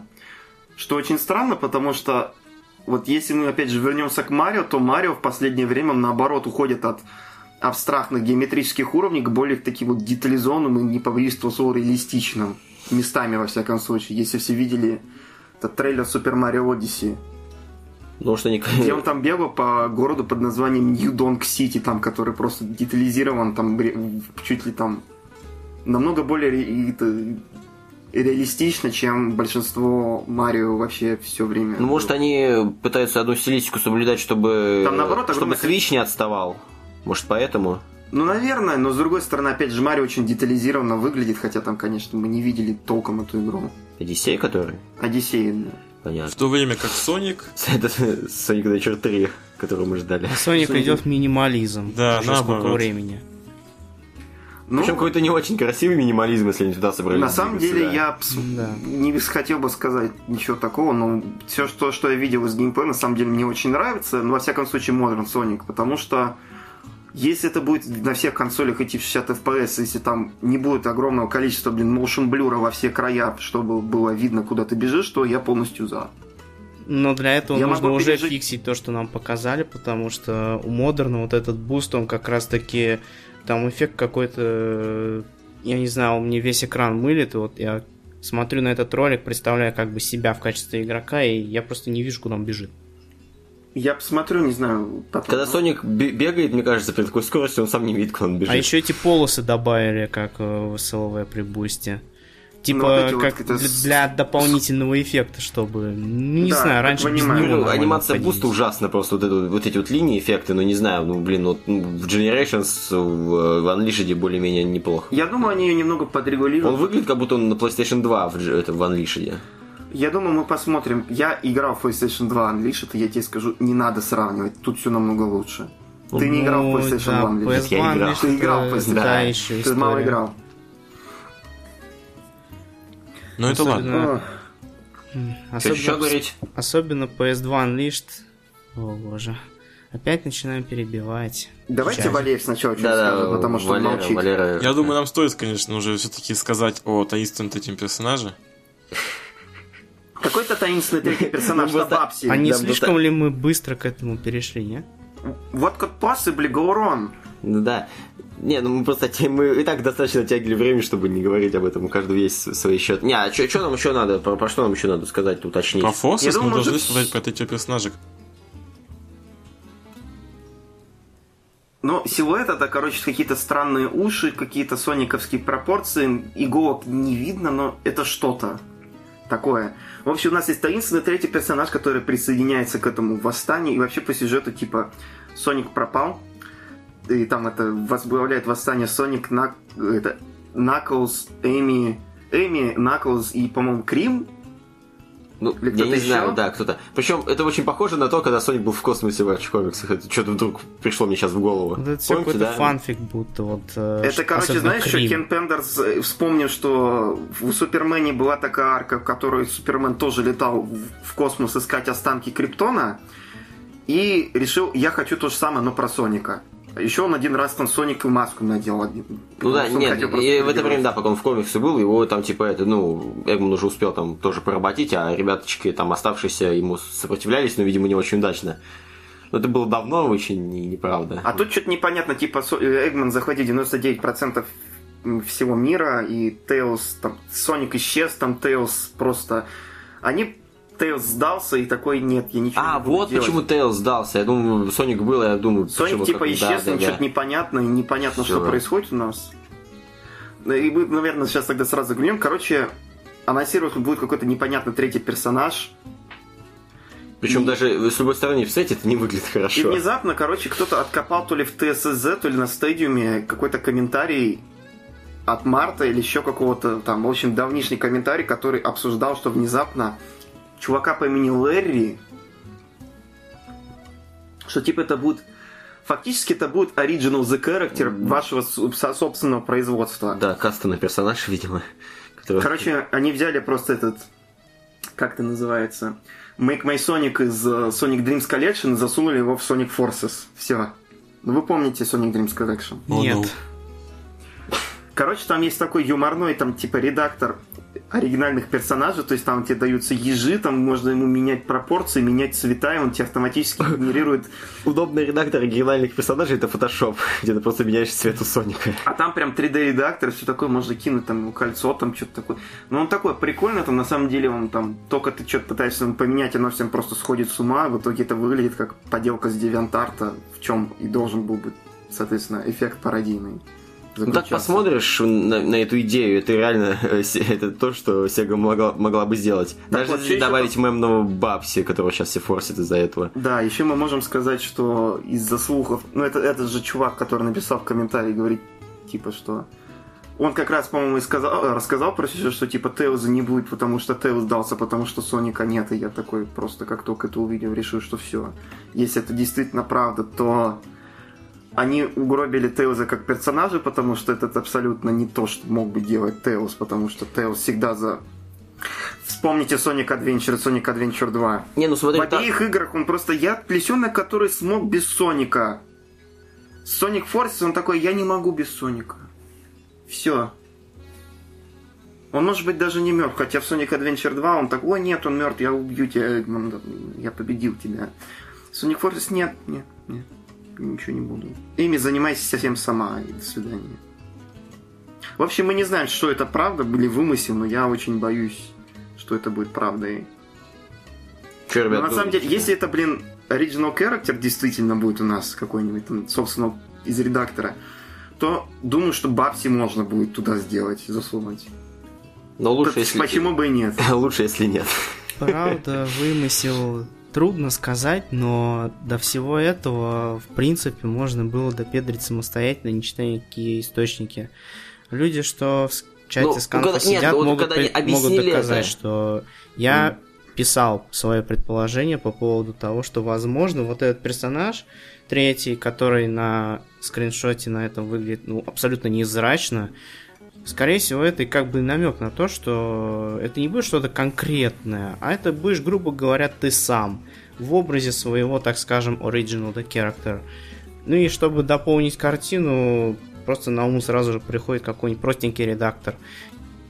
Что очень странно, потому что вот если мы опять же вернемся к Марио, то Марио в последнее время наоборот уходит от абстрактных геометрических уровней к более таким вот детализованным и не слова реалистичным местами во всяком случае. Если все видели этот трейлер Super Mario Odyssey, Потому что они... он там бегал по городу под названием Нью Донг Сити, там, который просто детализирован, там чуть ли там намного более ре- реалистично, чем большинство Марио вообще все время. Ну, может, они пытаются одну стилистику соблюдать, чтобы... Там, наоборот, чтобы Switch не отставал. Может, поэтому? Ну, наверное, но с другой стороны, опять же, Марио очень детализированно выглядит, хотя там, конечно, мы не видели толком эту игру. Одиссей, который? Одиссей, да. В Понятно. то время как Соник, Это Sonic Adventure 3. которого мы ждали. Соник Соник- идет в минимализм. Да, Уже сколько времени. Ну, Причем какой-то не очень красивый минимализм, если они туда собрались. на самом деле да. я пс- Да. не хотел бы сказать ничего такого, но все, что, что я видел из геймплея, на самом деле мне очень нравится. Но, во всяком случае, Modern Sonic, потому что если это будет на всех консолях идти в 60 FPS, если там не будет огромного количества, блин, motion блюра во все края, чтобы было видно, куда ты бежишь, то я полностью за. Но для этого Я нужно уже пережить- фиксить то, что нам показали, потому что у Модерна вот этот буст, он как раз таки там эффект какой-то, я не знаю, он мне весь экран мылит, и вот я смотрю на этот ролик, представляю как бы себя в качестве игрока, и я просто не вижу, куда он бежит. Я посмотрю, не знаю, потом. Когда Соник бе- бегает, мне кажется, при такой скорости он сам не видит, куда он бежит. А еще эти полосы добавили, как э, в СЛВ при бусте. Типа, Ну, вот вот как это для, для дополнительного эффекта, чтобы... ну, Не Да, знаю, раньше без него Ну, анимация ходить. буста ужасна просто, вот, это, вот эти вот линии, эффекты, ну не знаю, ну блин, вот ну, в Generations, в, в Unleashed более-менее неплохо. Я думаю, они ее немного Он подрегулируют. выглядит, как будто он на PlayStation 2 в, это, в Unleashed. Я думаю, мы посмотрим. Я играл в PlayStation 2 Unleashed, и я тебе скажу, не надо сравнивать. Тут все намного лучше. Ты не играл в Ну, PlayStation да, 2 Unleashed. PS2 Я играл. Ты играл в PlayStation, да, да. еще Ты мало история. играл. Ну это ладно. Что Особенно, еще говорить? особенно PS2 Unleashed. О боже. Опять начинаем перебивать. Давайте. Валерий сначала что-то Да-да, скажет, потому что он Валера, молчит. Валера... Я думаю, нам стоит, конечно, уже все-таки сказать о таинственном этим персонаже. Какой-то таинственный третий персонаж Ну, бабсе. А не слишком ли мы быстро к этому перешли, не? Вот как possibly go wrong. Ну да. Не, ну мы просто мы и так достаточно тягили время, чтобы не говорить об этом. У каждого есть свой счет. Не, а что нам еще надо? Про, про что нам еще надо сказать, уточнить? Про думаю, мы должны может, сказать про третьего персонажа. Но силуэт это, короче, какие-то странные уши, какие-то сониковские пропорции. Иголок не видно, но это что-то такое. В общем, у нас есть таинственный третий персонаж, который присоединяется к этому восстанию. И вообще по сюжету, типа, Соник пропал. И там это возглавляет восстание Соник, Нак... это, Наклз, Эми... Эми, Наклз и, по-моему, Крим. Ну, Или я кто-то не еще? знаю, да, кто-то. Причем это очень похоже на то, когда Соник был в космосе в Арчи комиксах. Это что-то вдруг пришло мне сейчас в голову. Вот это какой-то да? фанфик будто вот... э, Это, короче, знаешь, что. Кен Пендерс э, вспомнил, что в Супермене была такая арка, в которой Супермен тоже летал в космос искать останки Криптона, и решил, я хочу то же самое, но про Соника. Еще он один раз там Сонику маску надел. один. Ну да, нет, и в это время, да, пока он в комиксе был, его там, типа, это, ну, Эгман уже успел там тоже поработить, а ребяточки там оставшиеся ему сопротивлялись, но, видимо, не очень удачно. Но это было давно очень неправда. А тут что-то непонятно, типа э, Эгман захватил 99% всего мира, и Тейлз, там, Соник исчез, там Тейлз просто... Они... Тейлз сдался, и такой, нет, я ничего А, не буду вот делать». почему Тейл сдался. Я думаю, Соник был, я думаю, Соник типа как- исчез, да, да, что-то да. непонятно, и непонятно, Всё. что происходит у нас. И мы, наверное, сейчас тогда сразу глянем. Короче, анонсируют, будет какой-то непонятный третий персонаж. Причем И- даже с любой стороны в сете это не выглядит И хорошо. внезапно, короче, кто-то откопал то ли в ТСЗ, то ли на стадиуме какой-то комментарий от Марта или еще какого-то там, в общем, давнишний комментарий, который обсуждал, что внезапно чувака по имени Лэри, что типа это будет Фактически это будет original the character вашего собственного производства. Да, кастомный персонаж, видимо. который- Короче, они взяли просто этот, как это называется, Make My Sonic из э, Sonic Dreams Collection и засунули его в Sonic Forces. Все. Ну вы помните Sonic Dreams Collection? Нет. ну. Короче, там есть такой юморной, там типа редактор оригинальных персонажей, то есть там тебе даются ежи, там можно ему менять пропорции, менять цвета, и он тебе автоматически генерирует Удобный редактор оригинальных персонажей это Photoshop, где ты просто меняешь цвет у Соника. А там прям 3D-редактор, все такое, можно кинуть там кольцо, там что-то такое. Но он такой прикольный, там на самом деле он там, только ты что-то пытаешься поменять, оно всем просто сходит с ума, в итоге это выглядит как поделка с DeviantArt, в чем и должен был быть, соответственно, эффект пародийный. Ну так посмотришь на, на эту идею, это реально э, это то, что Sega могла, могла бы сделать. Даже вот если что еще добавить мемного Бабси, которого сейчас все форсят из-за этого. Да, еще мы можем сказать, что из-за слухов, ну это этот же чувак, который написал в комментарии, говорит, типа, что Он как раз, по-моему, и сказал, э, рассказал про все, что типа Тейлза не будет, потому что Тейлз сдался, потому что Соника нет. И я такой просто, как только это увидел, решил, что все. Если это действительно правда, то они угробили Тейлза как персонажа, потому что это абсолютно не то, что мог бы делать Тейлз, потому что Тейлз всегда за... Вспомните Sonic Adventure Sonic Adventure 2. Не, ну смотри, В обеих играх он просто я плесенок, который смог без Соника. Sonic Forces, он такой, я не могу без Соника. Все. Он может быть даже не мертв, хотя в Sonic Adventure 2 он так, о нет, он мертв, я убью тебя, я победил тебя. Sonic Forces нет, нет, нет, ничего не буду. Ими занимайся совсем сама, и до свидания. В общем, мы не знаем, что это правда, были вымысел, но я очень боюсь, что это будет правдой. Чё, ребят, Но на самом деле, если это, блин, original character действительно будет у нас какой-нибудь, там, собственно, из редактора, то думаю, что Бабси можно будет туда сделать, засунуть. Но лучше, Так если... Почему бы и нет? Лучше, если нет. Правда, вымысел трудно сказать, но до всего этого, в принципе, можно было допедрить самостоятельно, не читая никакие источники. Люди, что в чате Ну, с конфа когда- нет, сидят, вот могут, когда при- могут доказать, это. что я писал свое предположение по поводу того, что, возможно, вот этот персонаж третий, который на скриншоте на этом выглядит ну, абсолютно невзрачно, Скорее всего, это как бы намек на то, что это не будет что-то конкретное, а это будешь, грубо говоря, ты сам в образе своего, так скажем, original the character. Ну и чтобы дополнить картину, просто на ум сразу же приходит какой-нибудь простенький редактор.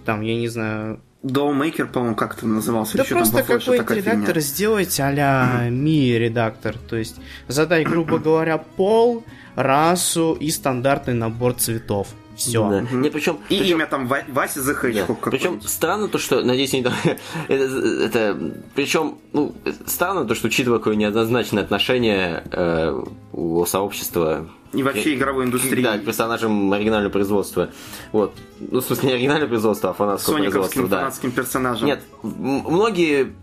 Там, я не знаю, Dollmaker, по-моему, как это назывался. да просто какой-нибудь такая фигня. редактор сделать а-ля ми-редактор. То есть задать, грубо говоря, пол, расу и стандартный набор цветов. Все. Да. Не, причем... И причем- имя там Ва- Вася The Да. Причем странно то, что, надеюсь, не это, это причем, ну, странно то, что учитывая какое неоднозначное отношение э, у сообщества И вообще игровой индустрии. да, к персонажам оригинального производства. Вот. Ну, в смысле, не оригинального производства, а фанатского производства, да. фанатским персонажем. Нет, м- многие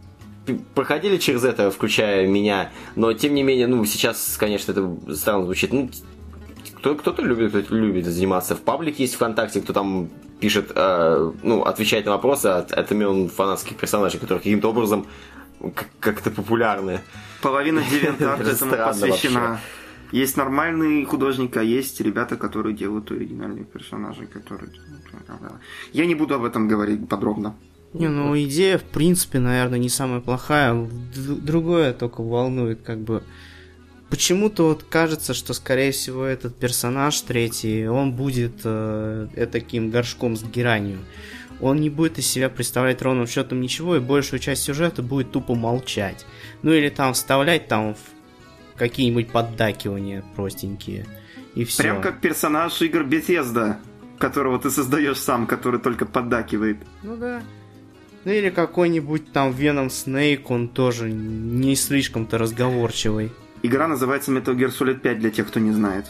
проходили через это, включая меня, но тем не менее, ну, сейчас, конечно, это странно звучит. Ну, кто, кто-то любит, кто любит заниматься. В паблик есть ВКонтакте, кто там пишет, э, ну, отвечает на вопросы от, от имен фанатских персонажей, которые каким-то образом как- как-то популярны. Половина Это этому посвящена. вообще. Есть нормальные художники, а есть ребята, которые делают оригинальные персонажи, которые... Я не буду об этом говорить подробно. Не, ну идея, в принципе, наверное, не самая плохая. Другое только волнует, как бы. Почему-то вот кажется, что, скорее всего, этот персонаж третий, он будет э, таким горшком с геранью. Он не будет из себя представлять ровным счетом ничего, и большую часть сюжета будет тупо молчать. Ну или там вставлять там в какие-нибудь поддакивания простенькие. И все. Прям как персонаж игр Bethesda, которого ты создаешь сам, который только поддакивает. Ну да. Ну или какой-нибудь там Веном Снейк, он тоже не слишком-то разговорчивый. Игра называется Metal Gear Solid 5 для тех, кто не знает.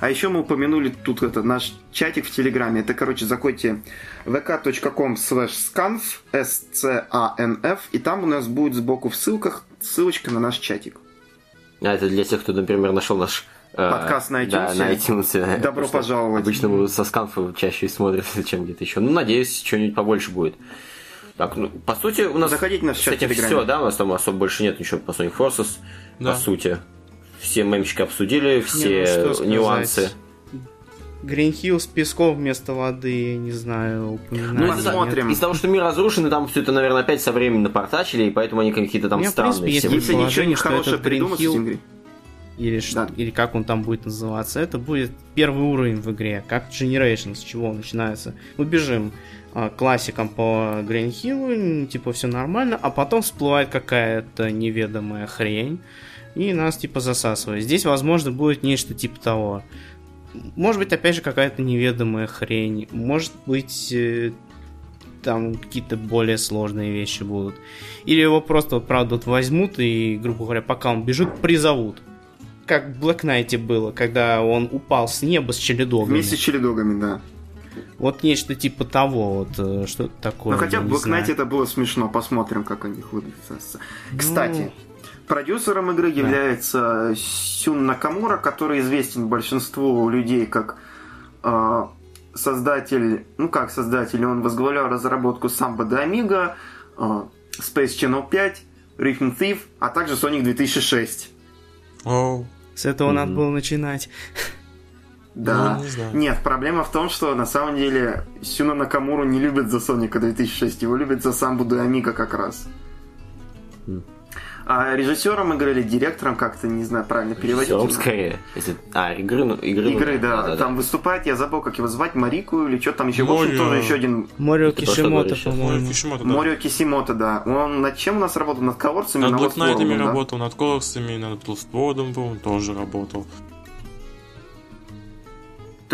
А еще мы упомянули тут это, наш чатик в Телеграме. Это, короче, заходите vk.com slash scanf, s-c-a-n-f, и там у нас будет сбоку в ссылках ссылочка на наш чатик. А это для тех, кто, например, нашел наш э, Подкаст на Да, iTunes. на iTunes. Добро Потому что пожаловать. Обычно со сканфа чаще смотрим, чем где-то еще. Ну, надеюсь, что-нибудь побольше будет. Так, ну, по сути, у нас Заходите в наш с этим все, да, у нас там особо больше нет ничего по Sonic Forces, Да. по сути. Все мемчики обсудили, все Не, ну, нюансы. Гринхилл с песком вместо воды, я не знаю, упоминали. Ну, Посмотрим. из-за того, что мир разрушен, и там все это, наверное, опять со временем напортачили, и поэтому они какие-то там странные принципе, все. Если ничего не хорошее придумать с Hill- этим. Или, что, Да. или как он там будет называться, это будет первый уровень в игре, как Generation, с чего он начинается. Мы бежим а, классикам по Гринхиллу, типа все нормально, а потом всплывает какая-то неведомая хрень, и нас типа засасывает. Здесь, возможно, будет нечто типа того. Может быть, опять же, какая-то неведомая хрень. Может быть, э, там какие-то более сложные вещи будут. Или его просто, вот, правда, вот возьмут и, грубо говоря, пока он бежит, призовут. Как в Black Knight было, когда он упал с неба с челедогами. Вместе с челедогами, да. Вот нечто типа того, вот э, что-то такое. Но хотя я в Black это было смешно. Посмотрим, как у них выглядит. Ну. Кстати, продюсером игры является Сюн Накамура, который известен большинству людей как э, создатель, ну как создатель, он возглавлял разработку Samba de Amiga, э, Space Channel 5, Rhythm Thief, а также Sonic 2006. Оу. С этого надо было начинать. Да. Ну, не знаю. Нет, проблема в том, что на самом деле Сюна Накамуру не любит за Соника 2006, его любит за Самбу де Амиго как раз. А режиссером игры или директором, как-то, не знаю, правильно переводить. Режиссером скорее. Если... А, игры, ну, игры, ну, Игры, да, Там выступает, я забыл, как его звать, Марику или что там еще. В общем, Морио. тоже еще один Морио Кишимото, по-моему. Кишимото, да. Морио Кисимото, да. Он над чем у нас работал? Над коворцами? Над на Black Lost Knight'ами World, да? работал, над Колоксами, над Блуствордом, по-моему, тоже работал.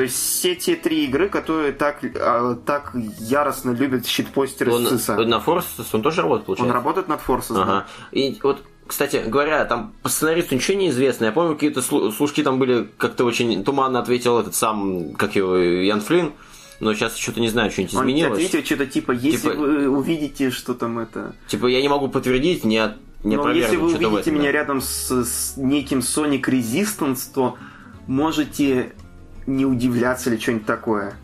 То есть все те три игры, которые так, а, так яростно любят щитпостеры Он, Сиса. он на Форсус он тоже работает, Он получается? работает над Forces, да. Ага. И вот, кстати говоря, там по сценаристу ничего не известно. Я помню, какие-то слу- слушки там были, как-то очень туманно ответил этот сам, как его, Ян Флинн. Но сейчас что-то не знаю, что-нибудь Он изменилось. ответил что-то типа, если Типа- вы увидите, что там это... Типа, я не могу подтвердить, не, от- не Но если вы увидите этом, меня да. рядом с, с неким Sonic Resistance, то можете не удивляться или что-нибудь такое.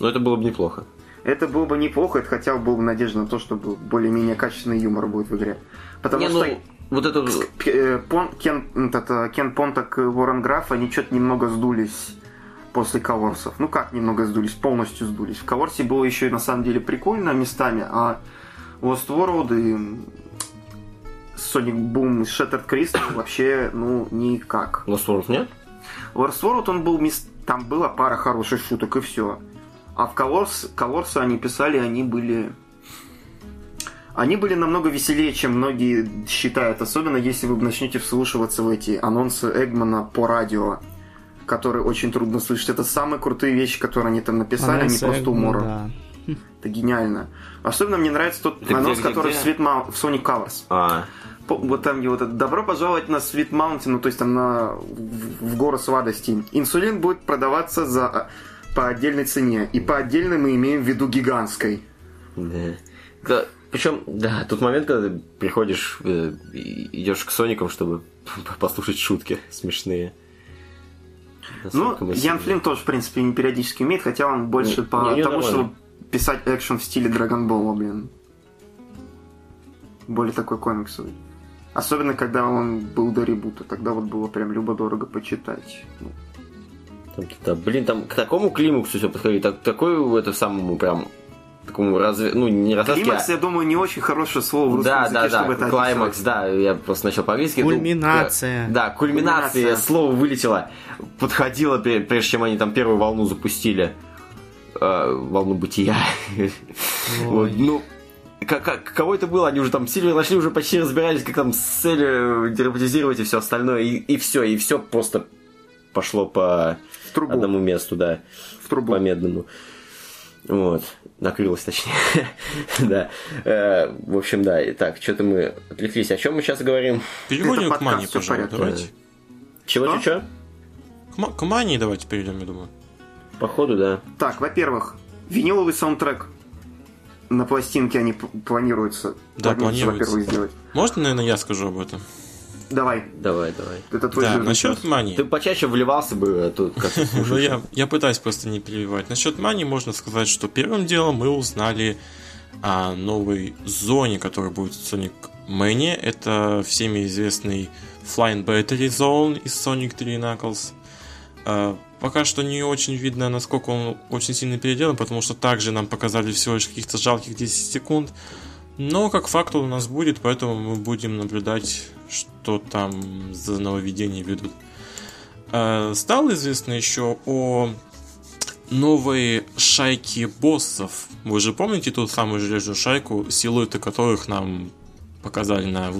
Но это было бы неплохо. Это было бы неплохо, это хотя бы была бы надежда на то, чтобы более-менее качественный юмор будет в игре. Потому не, что ну, вот это... э, Пон- Кен, этот, э, Кен Понтак и Ворон Граф, они что-то немного сдулись после Коворсов. Ну как немного сдулись, полностью сдулись. В Коворсе было еще и на самом деле прикольно местами, а Lost World и Sonic Boom и Shattered Crystal вообще, ну, никак. Lost World нет? Lost World, он был мест... там была пара хороших шуток и все. А в Colors, Colors они писали, они были... Они были намного веселее, чем многие считают, особенно если вы начнете вслушиваться в эти анонсы Эгмана по радио, которые очень трудно слышать. Это самые крутые вещи, которые они там написали, они Анонс просто Эгмана, умора. да. Это гениально. Особенно мне нравится тот Это где, анонс, где, который где? в, Sweet Mou- в Sonic Colors. А, Вот там, где вот это «Добро пожаловать на Sweet Mountain», ну, то есть там на, в, в гору сладостей. Инсулин будет продаваться за, а, по отдельной цене. И по отдельной мы имеем в виду гигантской. да. Причем, да, тот момент, когда ты приходишь, э, идешь к Соникам, чтобы послушать шутки смешные. Ну, Ян. Флинн тоже, в принципе, не периодически умеет, хотя он больше Не- по не, не, тому, нормально. чтобы писать экшен в стиле Драгонбола, блин. Более такой комиксовый. Особенно, когда он был до ребута. Тогда вот было прям любо-дорого почитать. Ну, Там, да, блин, там к такому климаксу все подходит, так, такой это самому прям такому разве, ну не развязке, Климакс, а- я думаю, не очень хорошее слово в русском да, языке, да, да, чтобы это клаймакс, да, я просто начал по-английски. Кульминация. да, кульминация, Кульминация. слово вылетело, подходило, пре- прежде чем они там первую волну запустили, э, волну бытия. Вот, ну, как, как- каково это было? Они уже там сильно нашли, уже почти разбирались, как там с целью драматизировать и все остальное, и, и все, и все просто пошло по В трубу. одному месту, да, В трубу. по медному. Вот, накрылось точнее. да. Э, в общем, да. Итак, что-то мы отвлеклись. О чем мы сейчас говорим? Переходим к в пожалуй, давайте. Чего, Что? чего, чего? К, Ма- к Мании давайте перейдем, я думаю. Походу, да. Так, во-первых, виниловый саундтрек на пластинке они планируются. Да, планируется. во-первых, сделать. Можно, наверное, я скажу об этом? Давай, Давай, давай. это твой Да, насчет час. Мании. Ты почаще вливался бы, а тут как ты Ну, я, я пытаюсь просто не перебивать. Насчет Мани можно сказать, что первым делом мы узнали о новой зоне, которая будет в Sonic Mania. Это всеми известный Flying Battery Zone из Sonic 3 Knuckles. Пока что не очень видно, насколько он очень сильно переделан, потому что также нам показали всего лишь каких-то жалких 10 секунд. Но как факт он у нас будет, поэтому мы будем наблюдать, что там за нововведения ведут. Э, Стало известно еще о новой шайке боссов. Вы же помните ту самую железную шайку, силуэты которых нам показали на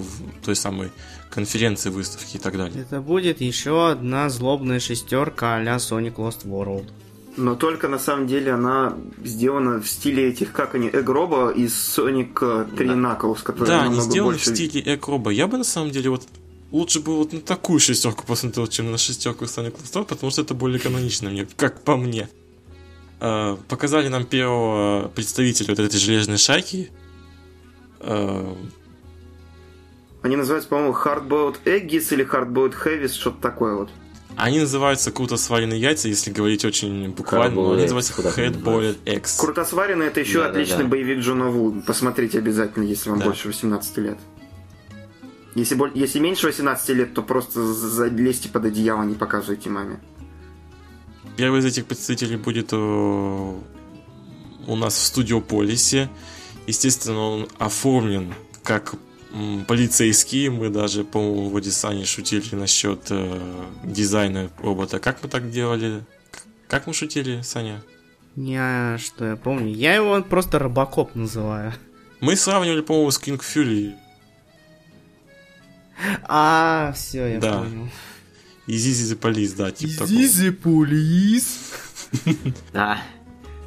той самой конференции, выставке и так далее. Это будет еще одна злобная шестерка а-ля Sonic Lost World. Но только на самом деле она сделана в стиле этих, как они, Эгроба из Sonic 3 Да. Knuckles, который Да, они сделаны больше... в стиле Экроба. Я бы на самом деле вот лучше бы вот на такую шестерку посмотрел, чем на шестерку Sonic Lost World, потому что это более канонично мне, как по мне. Э, Показали нам первого представителя вот этой железной шайки. Они называются, по-моему, Hardboiled Eggies или Hardboiled Heavies, что-то такое вот. Они называются круто сваренные яйца, если говорить очень буквально, но они называются Head-Boiled Eggs. Круто сваренный это еще Да, да, отличный да. боевик Джона Ву. Посмотрите обязательно, если вам Да. больше 18 лет. Если, боль- если меньше 18 лет, то просто за- залезьте под одеяло, не показывайте маме. Первый из этих представителей будет э, у нас в Студиополисе. Естественно, он оформлен как м, полицейский. Мы даже, по-моему, в Одиссане шутили насчет э, дизайна робота. Как мы так делали? Как мы шутили, Саня? Я что я помню. Я его просто Робокоп называю. Мы сравнивали, по-моему, с King Fury А, все, я Да. понял. и Zizi the Police, да, типа такого. Зизи Пулис. А,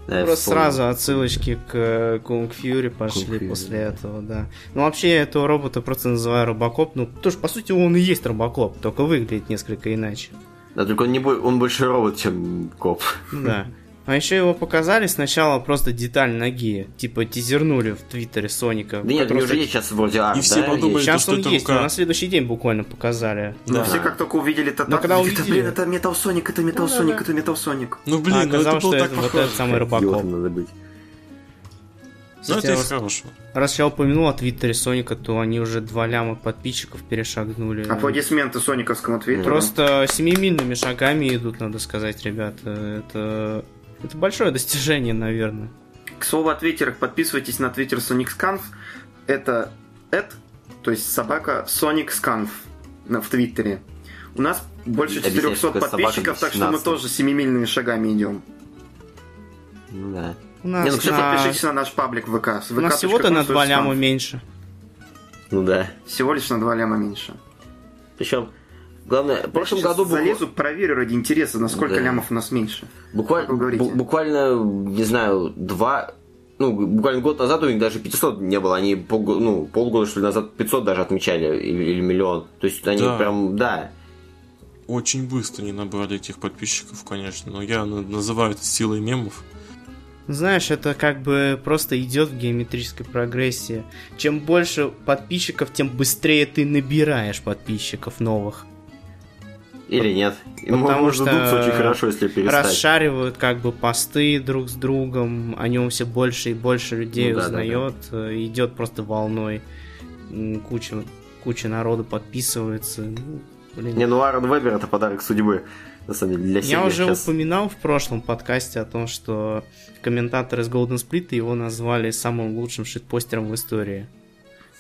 да, Просто вспомнил. сразу отсылочки к э, Кунг Фьюри пошли Kung Fury, после этого, да. Ну, вообще, я этого робота просто называю Робокоп. Ну, тоже, по сути, он и есть Робокоп, только выглядит несколько иначе. Да, только он, не бо- он больше робот, чем коп. Да. А еще его показали сначала просто деталь ноги. Типа тизернули в твиттере Соника. Да нет, который, него же кстати, есть сейчас вроде арт, И все да, подумали, то, Сейчас что он это есть, рука. но на следующий день буквально показали. Но Да. все как только увидели это, Но когда это, увидели- блин, это Метал Соник, это Метал Соник, это Метал Соник. Ну, блин, а ну это оказалось, было что так это вот этот самый. Идиотом надо быть. Ну, это из раз- хорошего. Раз я упомянул о твиттере Соника, то они уже 2 ляма подписчиков перешагнули. Аплодисменты Сониковскому твиттеру. Просто семимильными шагами идут, надо сказать, ребята. Это, это большое достижение, наверное. К слову о твиттерах, подписывайтесь на твиттер SonicScanf. Это эд, то есть собака SonicScanf на- в твиттере. У нас больше Объясняешь, 400 что такое собака подписчиков, так что мы 16. тоже семимильными шагами идем. Ну да. У нас, Не, ну, кстати, на, Подпишитесь на наш паблик ВК. у нас всего-то на 2 ляма меньше. Ну да. Всего лишь на 2 ляма меньше. Причем, главное, в прошлом Сейчас году был- залезу, проверю ради интереса, насколько Да. лямов у нас меньше. буквально, буквально, не знаю, два, ну, буквально год назад у них даже 500 не было, они полго- ну, полгода, что ли, назад 500 даже отмечали, или, или миллион. То есть они Да. прям, да, Очень быстро не набрали этих подписчиков, конечно, но я на- называю это силой мемов. Знаешь, это как бы просто идет в геометрической прогрессии. Чем больше подписчиков, тем быстрее ты набираешь подписчиков новых. Или нет. И Потому можно что дуться очень хорошо, если перестать. Расшаривают как бы посты друг с другом, о нем все больше и больше людей Ну да, да, узнает, э, идет просто волной, куча, куча народу подписывается. Ну, блин. Не, ну Аарон Вебер это подарок судьбы, на самом деле, для Я уже сейчас. упоминал в прошлом подкасте о том, что комментаторы из Golden Split его назвали самым лучшим шитпостером в истории.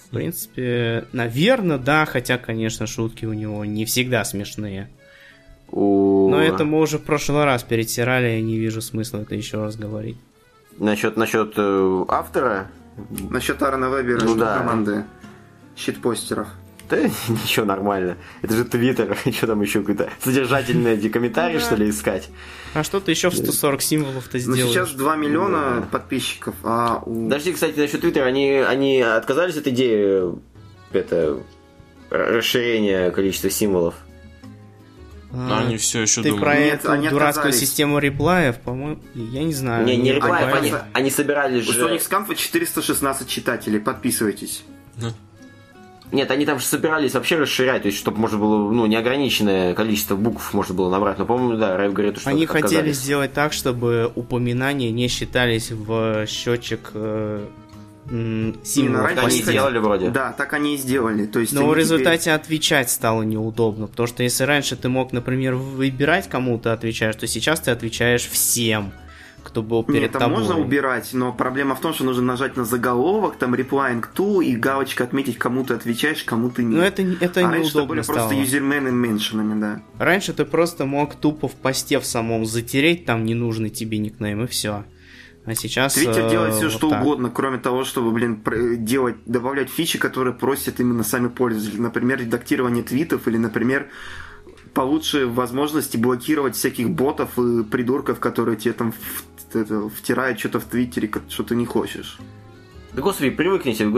В принципе, наверное, да, хотя, конечно, шутки у него не всегда смешные. У- Но это мы уже в прошлый раз перетирали, я не вижу смысла это еще раз говорить. Насчет, насчет э, автора, Насчет Аарона Вебера Ну и да. команды щитпостеров. да ничего, нормально. Это же Твиттер, что там еще какой-то содержательный эти комментарии, что ли, искать. А что ты еще в 140 символов-то Но сделаешь? сейчас 2 миллиона подписчиков, а у... Подожди, кстати, насчет Твиттера, они, они отказались от идеи это, р- расширения количества символов. Но А, они все еще Ты думают. про Нет, эту они дурацкую отказались. систему реплаев, по-моему, я не знаю. не, не реплаев, они, они собирались У же... Sonic Scanf 416 читателей, подписывайтесь. Нет, они там же собирались вообще расширять, то есть, чтобы можно было, ну, неограниченное количество букв можно было набрать. Но, по-моему, да, Райв говорит, что Они отказались. хотели сделать так, чтобы упоминания не считались в счетчик э, символов. раньше Они сделали вроде. Да, так они и сделали. То есть Но в теперь- результате отвечать стало неудобно, потому что если раньше ты мог, например, выбирать кому-то отвечаешь, то сейчас ты отвечаешь всем, кто был перед Нет, там тобой. можно убирать, но проблема в том, что нужно нажать на заголовок, там replying to, и галочка отметить, кому ты отвечаешь, кому ты нет. Но это, не- это а раньше это были стало. просто юзермены меншинами, да. Раньше ты просто мог тупо в посте в самом затереть там ненужный тебе никнейм и все. А сейчас... Твиттер э, делает все, вот что так. угодно, кроме того, чтобы, блин, делать, добавлять фичи, которые просят именно сами пользователи. Например, редактирование твитов или, например, получше возможности блокировать всяких ботов и придурков, которые тебе там в- это, втирают что-то в Твиттере, что ты не хочешь. Да, господи, привыкните,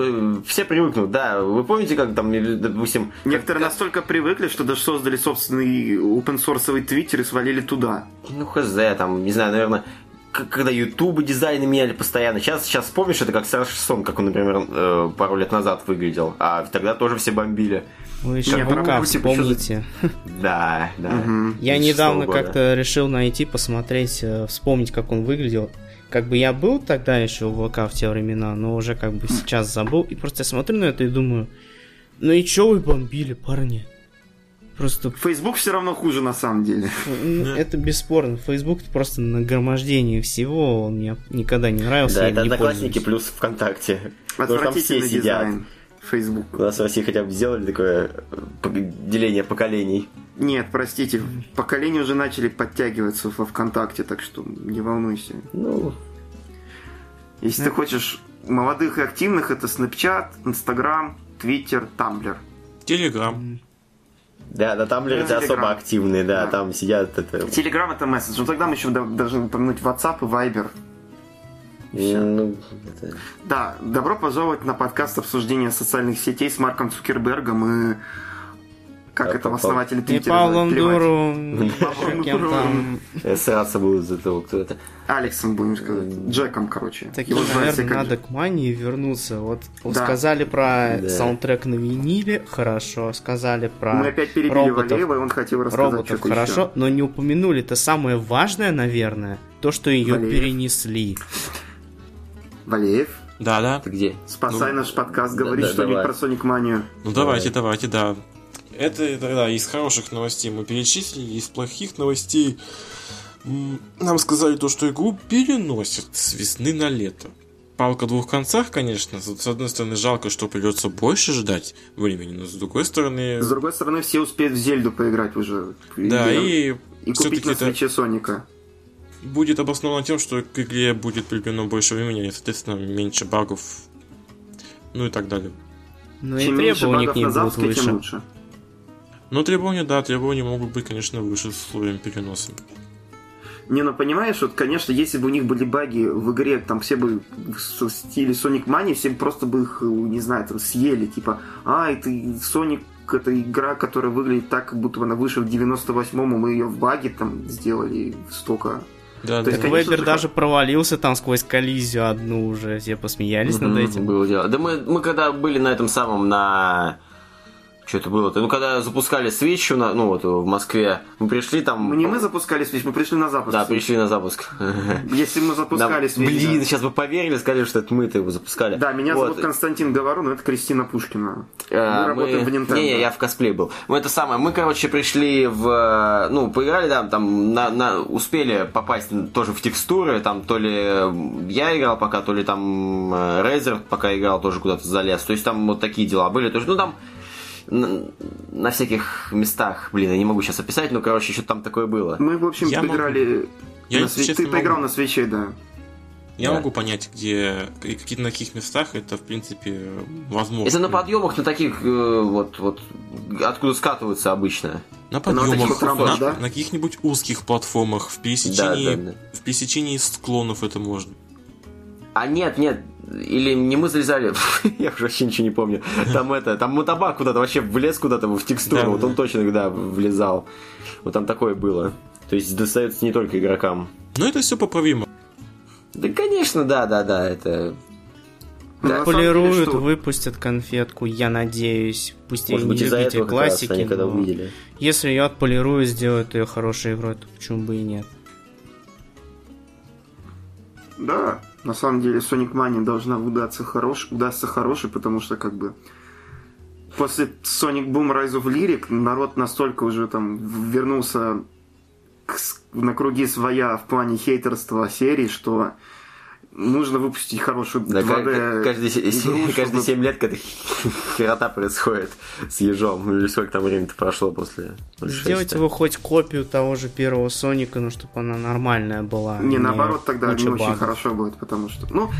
все привыкнут, да. Вы помните, как там, допустим... Некоторые как- настолько привыкли, что даже создали собственный open-sourceовый твиттер и свалили туда. Ну, хз, там, не знаю, наверное, когда ютубы дизайны меняли постоянно. Сейчас, сейчас помнишь, это как Саша Сон, как он, например, э, пару лет назад выглядел. А тогда тоже все бомбили. Вы еще ВК Бусик еще вспомните. Да, да. Я 2006 недавно как-то решил найти, посмотреть, э, вспомнить, как он выглядел. Как бы я был тогда еще в ВК в те времена, но уже как бы сейчас забыл. И просто я смотрю на это и думаю, ну и чё вы бомбили, парни? Просто Facebook все равно хуже на самом деле. ну, это бесспорно. Facebook это просто нагромождение всего. Он мне никогда не нравился. Да, это одноклассники плюс ВКонтакте. Отвратительный дизайн. Facebook. У нас в России хотя бы сделали такое э, деление поколений. Нет, простите, поколения уже начали подтягиваться во ВКонтакте, так что не волнуйся. Ну, Если ты хочешь молодых и активных, это Snapchat, Instagram, Twitter, Tumblr. Телеграм. Да, на Тамблере Ну, это особо Telegram. активные, да, Да. там сидят это... Telegram это месседж. Ну тогда мы еще до- должны упомянуть WhatsApp и Viber. Ну, это- Да, добро пожаловать на подкаст обсуждения социальных сетей с Марком Цукербергом и как А, это основатель И Твиттера. Павлом плевать. Дуру, э, сраться будут за того, кто это. Алексом, будем сказать. Джеком, короче. Таким, Его наверное, надо к мании вернуться. Вот Да. сказали про Да. саундтрек на виниле, хорошо. Сказали про Мы опять перебили роботов, Валеева, и он хотел рассказать роботов, что-то хорошо. Но не упомянули это самое важное, наверное, то, что ее перенесли. Валеев, Да-да. Ты где? спасай Ну, наш подкаст, да, говори да, что-нибудь про Соник Манию. Ну давайте, давайте, да. Это, это, да, из хороших новостей мы перечислили, из плохих новостей нам сказали то, что игру переносят с весны на лето. Палка двух концах, конечно. С одной стороны, жалко, что придется больше ждать времени, но с другой стороны... С другой стороны, все успеют в Зельду поиграть уже. Да, и, и купить на это свече Соника. будет обосновано тем, что к игре будет приведено больше времени, и, соответственно, меньше багов, ну и так далее. Но и Чем меньше требования багов к ней будут запуске, тем выше. лучше. Но требования, да, требования могут быть, конечно, выше с условием переноса. Не, ну понимаешь, вот, конечно, если бы у них были баги в игре, там все бы в стиле Sonic Mania, все бы просто бы их, не знаю, там съели, типа, а, это Sonic это игра, которая выглядит так, как будто бы она вышла в 98-м, мы ее в баге там сделали столько. Да, То да. есть, Так конечно же, даже провалился там сквозь коллизию одну уже. Все посмеялись над Мгм, этим. Было дело. Да мы, мы когда были на этом самом, на... Что это было-то? Ну, когда запускали Switch, ну, вот в Москве, мы пришли там... Мы не мы запускали Switch, мы пришли на запуск. Да, пришли на запуск. Если мы запускали Switch, Блин, да. сейчас бы поверили, сказали, что это мы-то его запускали. Да, меня Вот. зовут Константин Говорун, это Кристина Пушкина. Э, Мы работаем в Nintendo. Не, я в косплей был. Мы это самое, мы, короче, пришли в... Ну, поиграли, да, там, на, на- успели попасть тоже в текстуры, там, то ли я играл пока, то ли там э, Razer пока играл, тоже куда-то залез. То есть там вот такие дела были. То есть, ну, там на, на всяких местах, блин, я не могу сейчас описать, но, короче, что там такое было. Мы, в общем, Я могу- поиграли... Я, на если Switch. честно, Ты поиграл могу- на свече, да. Я Да. могу понять, где и какие на каких местах это, в принципе, возможно. Если на подъемах, на таких, э, вот, вот, откуда скатываются обычно. На на подъемах, рампах, на, да? на каких-нибудь узких платформах, в пересечении, Да, да, да. в пересечении склонов это можно. А нет, нет, или не мы залезали, я уже вообще ничего не помню. Там это, там мотобак куда-то вообще влез куда-то в текстуру, Да, вот да. он точно, да, влезал. Вот там такое было. То есть достается не только игрокам. Но это все поправимо. Да, конечно, да, да, да, это... Ну, Да, самом деле, Полируют, что- выпустят конфетку, я надеюсь. Пусть Может не быть, из-за этого как раз классики, они когда увидели. если ее отполируют, сделают ее хорошей игрой, то почему бы и нет. Да, на самом деле Sonic Mania должна удаться хорош, удастся хорошей, потому что как бы после Sonic Boom Rise of Lyric народ настолько уже там вернулся к на круги своя в плане хейтерства серии, что нужно выпустить хорошую Да, 2D ка- каждые, се- игру, каждые чтобы- 7 лет какая-то херота происходит с ежом. Или сколько там времени-то прошло после 06-то. Сделать его хоть копию того же первого Соника, ну, чтобы она нормальная была. а Не, наоборот, тогда не очень багов. хорошо будет, потому что, ну,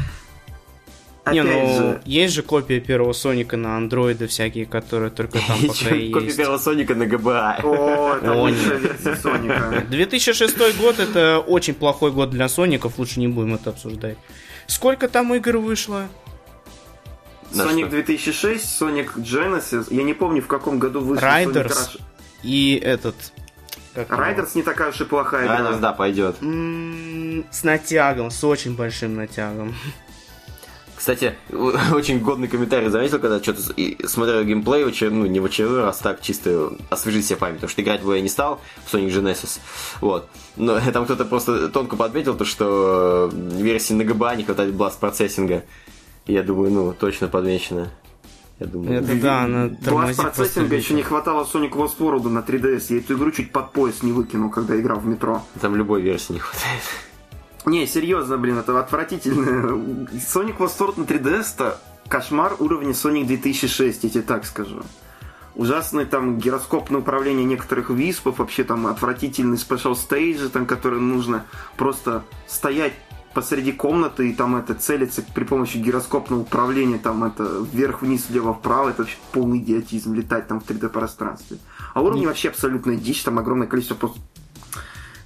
Не, опять ну, же, есть же копия первого Соника на андроиды всякие, которые только там пока и Копия есть. первого Соника на ГБА. о, это версия Соника. 2006 год это очень плохой год для Соников, лучше не будем это обсуждать. Сколько там игр вышло? Что? 2006, Sonic Genesis. Я не помню, в каком году вышел Rush. И этот... Райдерс не такая уж и плохая игра. Райдерс, да, пойдет. М, С натягом, с очень большим натягом. Кстати, очень годный комментарий заметил, когда что-то смотрел геймплей, ну, не в очередной раз, так чисто освежить себе память, потому что играть бы я не стал в Sonic Genesis. Вот. Но там кто-то просто тонко подметил, то, что версии на GBA не хватает бласт процессинга. Я думаю, ну, точно подмечено. Я думаю, Это да, она Бласт процессинга еще не хватало Sonic Lost World на 3DS. Я эту игру чуть под пояс не выкинул, когда играл в метро. Там любой версии не хватает. Не, серьезно, блин, это отвратительно. Sonic World на 3DS-то кошмар уровня Sonic 2006, я тебе так скажу. Ужасное там гироскопное управление некоторых виспов, вообще там отвратительный спешл стейджи, там, которые нужно просто стоять посреди комнаты и там это целиться при помощи гироскопного управления, там это вверх-вниз, влево-вправо, это вообще полный идиотизм, летать там в 3D пространстве. А уровни вообще абсолютная дичь, там огромное количество просто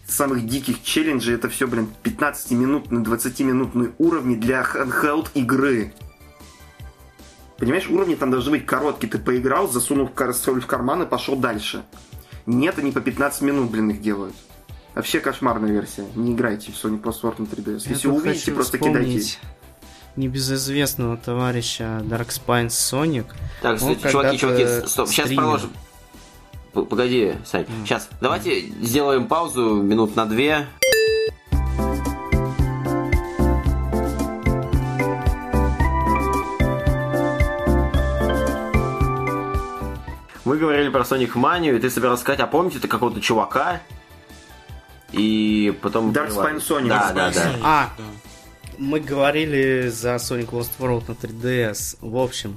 самых диких челленджей, это все, блин, 15-минутные, 20-минутные уровни для handheld игры. Понимаешь, уровни там должны быть короткие. Ты поиграл, засунул соль в карман и пошел дальше. Нет, они по 15 минут, блин, их делают. Вообще кошмарная версия. Не играйте в Sony Plus на 3DS. Я Если увидите, просто кидайте. Небезызвестного товарища Dark Spine Sonic. Так, кстати, чуваки, чуваки, стоп, сейчас продолжим. Погоди, Сань, сейчас. Давайте сделаем паузу минут на две. Мы говорили про Sonic Mania, и ты собирался сказать, а помните ты какого-то чувака? И потом... Dark Spine Sonic. Да, да, да. А. Мы говорили за Sonic Lost World на 3DS. В общем,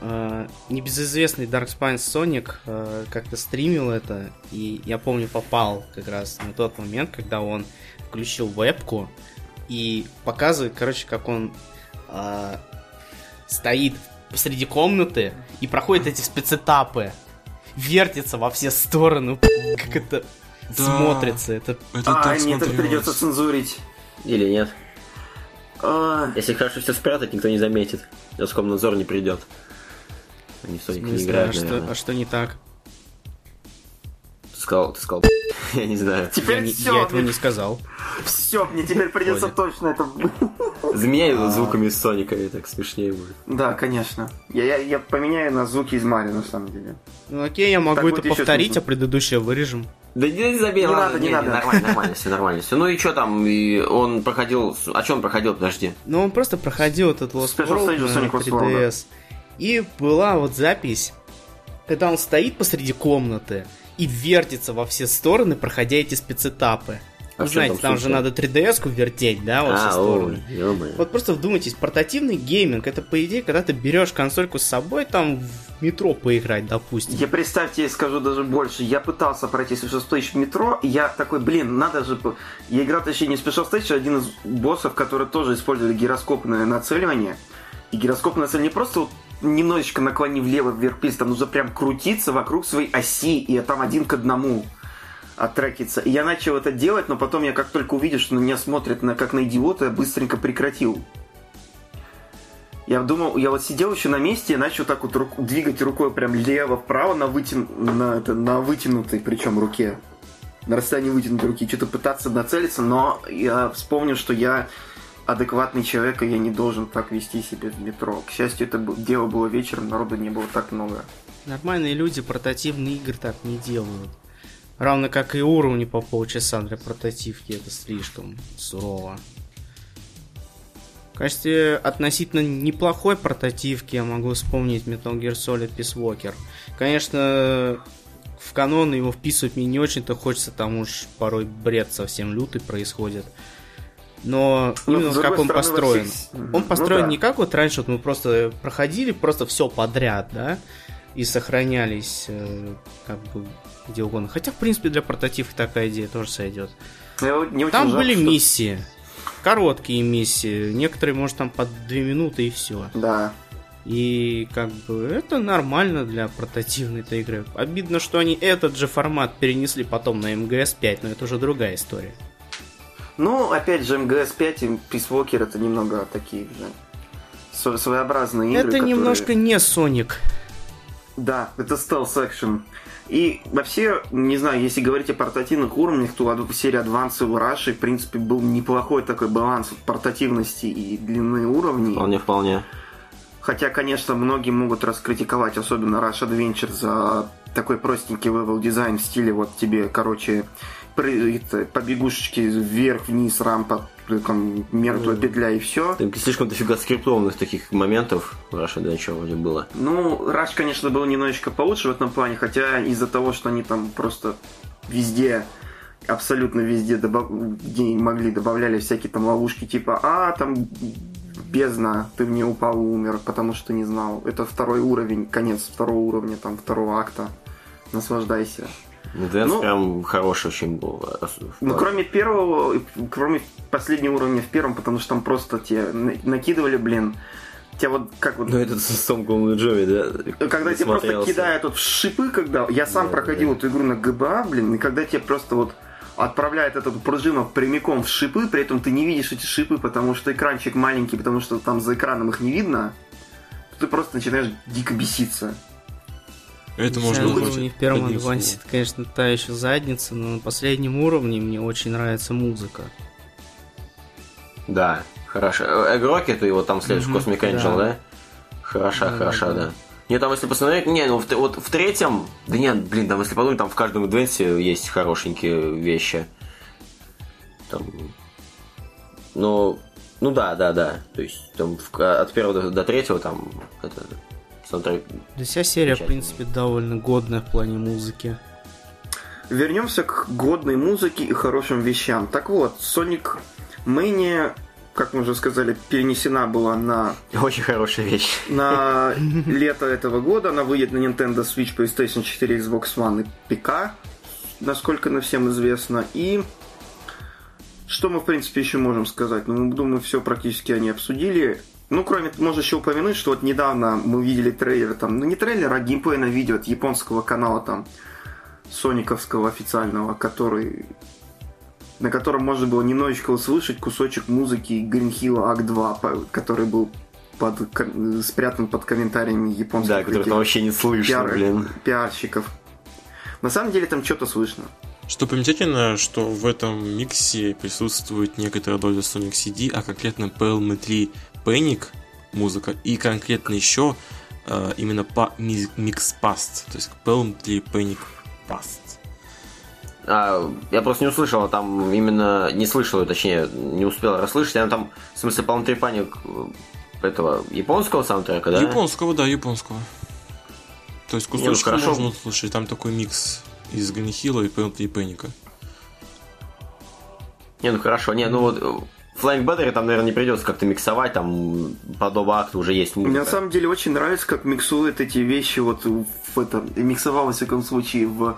э, небезызвестный Dark Spine Sonic э, как-то стримил это, и я помню, попал как раз на тот момент, когда он включил вебку и показывает, короче, как он э, стоит посреди комнаты и проходит эти спецэтапы, вертится во все стороны, как это Да. смотрится. Это Это А, так нет, это придется цензурить. Или нет? А, Если хорошо все спрятать, никто не заметит. Роскомнадзор не придет. Они в Sonic не не знаю, играют, а что, наверное. а что не так. Ты сказал, ты сказал, я не знаю. теперь Я, не- все, я этого не сказал. все, мне теперь придется Понял. точно это... Заменяй его звуками из Соника, и так смешнее будет. Да, конечно. Я, я, я поменяю на звуки из Мари, на самом деле. Ну окей, я могу Так это повторить, а предыдущее вырежем. Да не, не забей, Не ладно, надо, не надо. Нормально, нормально, все нормально. Все. Ну и что там? И он проходил. А что он проходил, подожди? Но он просто проходил этот Lost Special World Stage на Sonic Lost World, 3DS. И была вот запись, когда он стоит посреди комнаты и вертится во все стороны, проходя эти спецэтапы. А Вы знаете, там там же надо 3DS-ку вертеть, да, во все А, стороны. ой. Вот просто вдумайтесь, портативный гейминг, это по идее, когда ты берешь консольку с собой, там в метро поиграть, допустим. Я представьте, я скажу даже больше. Я пытался пройти Special Stage в метро, и я такой, блин, надо же... Я играл, точнее, не Special Stage, а один из боссов, которые тоже использовали гироскопное нацеливание. И гироскопное нацеливание не просто вот немножечко наклони влево, вверх, вниз, там нужно прям крутиться вокруг своей оси, и там один к одному оттрекиться. И я начал это делать, но потом я как только увидел, что на меня смотрят на, как на идиота, я быстренько прекратил. Я думал, я вот сидел еще на месте и начал так вот руку- двигать рукой прям лево-вправо на, вытян... на, это, на вытянутой, причем руке. На расстоянии вытянутой руки. Что-то пытаться нацелиться, но я вспомнил, что я адекватный человек, и я не должен так вести себя в метро. К счастью, это дело было вечером, народу не было так много. Нормальные люди портативные игры так не делают. Равно как и уровни по полчаса для портативки, это слишком сурово. В качестве относительно неплохой портативки я могу вспомнить Metal Gear Solid Peace Walker. Конечно, в канон его вписывать мне не очень-то хочется, там уж порой бред совсем лютый происходит. Но Но, именно с другой как он стороны, во построен. всех- Он Ну построен да. не как вот раньше, вот мы просто проходили просто все подряд, да, и сохранялись э, как бы где угодно. Хотя, в принципе, для портативки такая идея тоже сойдет. Я вот не Там жалко, были что- миссии. Короткие миссии. Некоторые, может, там по 2 минуты и все. Да. И как бы это нормально для портативной этой игры. Обидно, что они этот же формат перенесли потом на МГС-5, но это уже другая история. Ну, опять же, МГС-5 и Peace Walker это немного такие же сво- своеобразные игры, это которые- немножко не Соник. Да, это стелс экшен. И вообще, не знаю, если говорить о портативных уровнях, то в серии Advance в Rush, в принципе, был неплохой такой баланс портативности и длины уровней. Вполне, вполне. Хотя, конечно, многие могут раскритиковать, особенно Rush Adventure, за такой простенький level design в стиле вот тебе, короче, побегушечки вверх-вниз, рампа, там, мертвая петля и все. Там слишком дофига скриптованных таких моментов в Rush Adventure вроде было. Ну, Rush, конечно, был немножечко получше в этом плане, хотя из-за того, что они там просто везде абсолютно везде добав... где могли добавляли всякие там ловушки типа а там бездна, ты в нее упал и умер, потому что не знал. Это второй уровень, конец второго уровня, там, второго акта. Наслаждайся. Ну, Дэнс ну, прям хороший очень был. Ну, кроме первого, кроме последнего уровня в первом, потому что там просто те накидывали, блин, тебя вот как вот... Ну, этот с Том Джоми, да? Когда тебе просто кидают вот в шипы, когда... Я сам да, проходил да. эту игру на ГБА, блин, и когда тебе просто вот отправляет эту пружину прямиком в шипы, при этом ты не видишь эти шипы, потому что экранчик маленький, потому что там за экраном их не видно, ты просто начинаешь дико беситься. Это можно уровне в первом адвансе, это, конечно, та еще задница, но на последнем уровне мне очень нравится музыка. Да, хорошо. Эгроки, ты его там следуешь, Cosmic Angel, да? Хороша, да, хороша, да. да. Нет, там если посмотреть, не, ну в, вот в третьем, да нет, блин, там если подумать, там в каждом адвенсе есть хорошенькие вещи. Там, ну, ну да, да, да. То есть там в, от первого до, до третьего там это, саундтрек. Да вся серия, в принципе, довольно годная в плане музыки. Вернемся к годной музыке и хорошим вещам. Так вот, Sonic Mania как мы уже сказали, перенесена была на... Очень хорошая вещь. На лето этого года. Она выйдет на Nintendo Switch, PlayStation 4, Xbox One и ПК, насколько на всем известно. И что мы, в принципе, еще можем сказать? Ну, думаю, все практически они обсудили. Ну, кроме, можно еще упомянуть, что вот недавно мы видели трейлер, там, ну не трейлер, а геймплей на видео от японского канала, там, сониковского официального, который на котором можно было немножечко услышать кусочек музыки Green Hill Act 2, который был под, спрятан под комментариями японских Да, который там вообще не слышно, пиар, блин. Пиарщиков. На самом деле там что-то слышно. Что примечательно, что в этом миксе присутствует некоторая доля Sonic CD, а конкретно PLM 3 Panic музыка и конкретно еще э, именно по Mix Past, то есть 3 Panic Past. А, я просто не услышал, там именно не слышал, точнее, не успел расслышать. Я там, в смысле, Palm Паник этого японского саундтрека, да? Японского, да, японского. То есть кусочек ну, можно услышать, там такой микс из Ганихила и Palm Паника. Не, ну хорошо, не, ну вот Flying Battery там, наверное, не придется как-то миксовать, там по Доба акту уже есть музыка. Мне на самом деле очень нравится, как миксуют эти вещи, вот в этом, миксовал, во всяком случае, в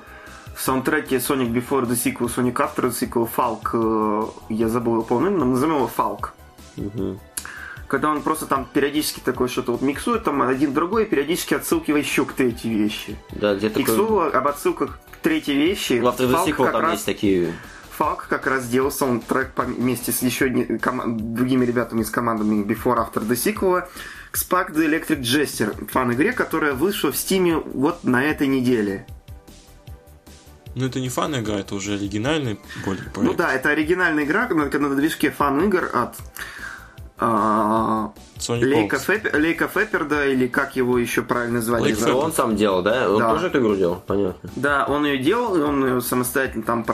в саундтреке Sonic Before the Sequel, Sonic After the Sequel, Falk, э, я забыл его полным, но назовем его Falk. Угу. Когда он просто там периодически такое что-то вот миксует, там один другой, периодически отсылки еще к третьей вещи. Да, где такой... Иксу об отсылках к третьей вещи. В After the Sequel там раз... есть такие... Фалк как раз делал саундтрек вместе с еще другими ребятами из командами Before After the Sequel к Spark the Electric Jester, фан-игре, которая вышла в Steam е вот на этой неделе. Ну, это не фан-игра, это уже оригинальный более проект. Ну да, это оригинальная игра на, на движке фан-игр от Лейка, Феп, Lake а Fep перда, или как его еще правильно звали? Lake Feper. Он сам делал, да? Он да. тоже эту игру делал, понятно. Да, он ее делал, и он ее самостоятельно там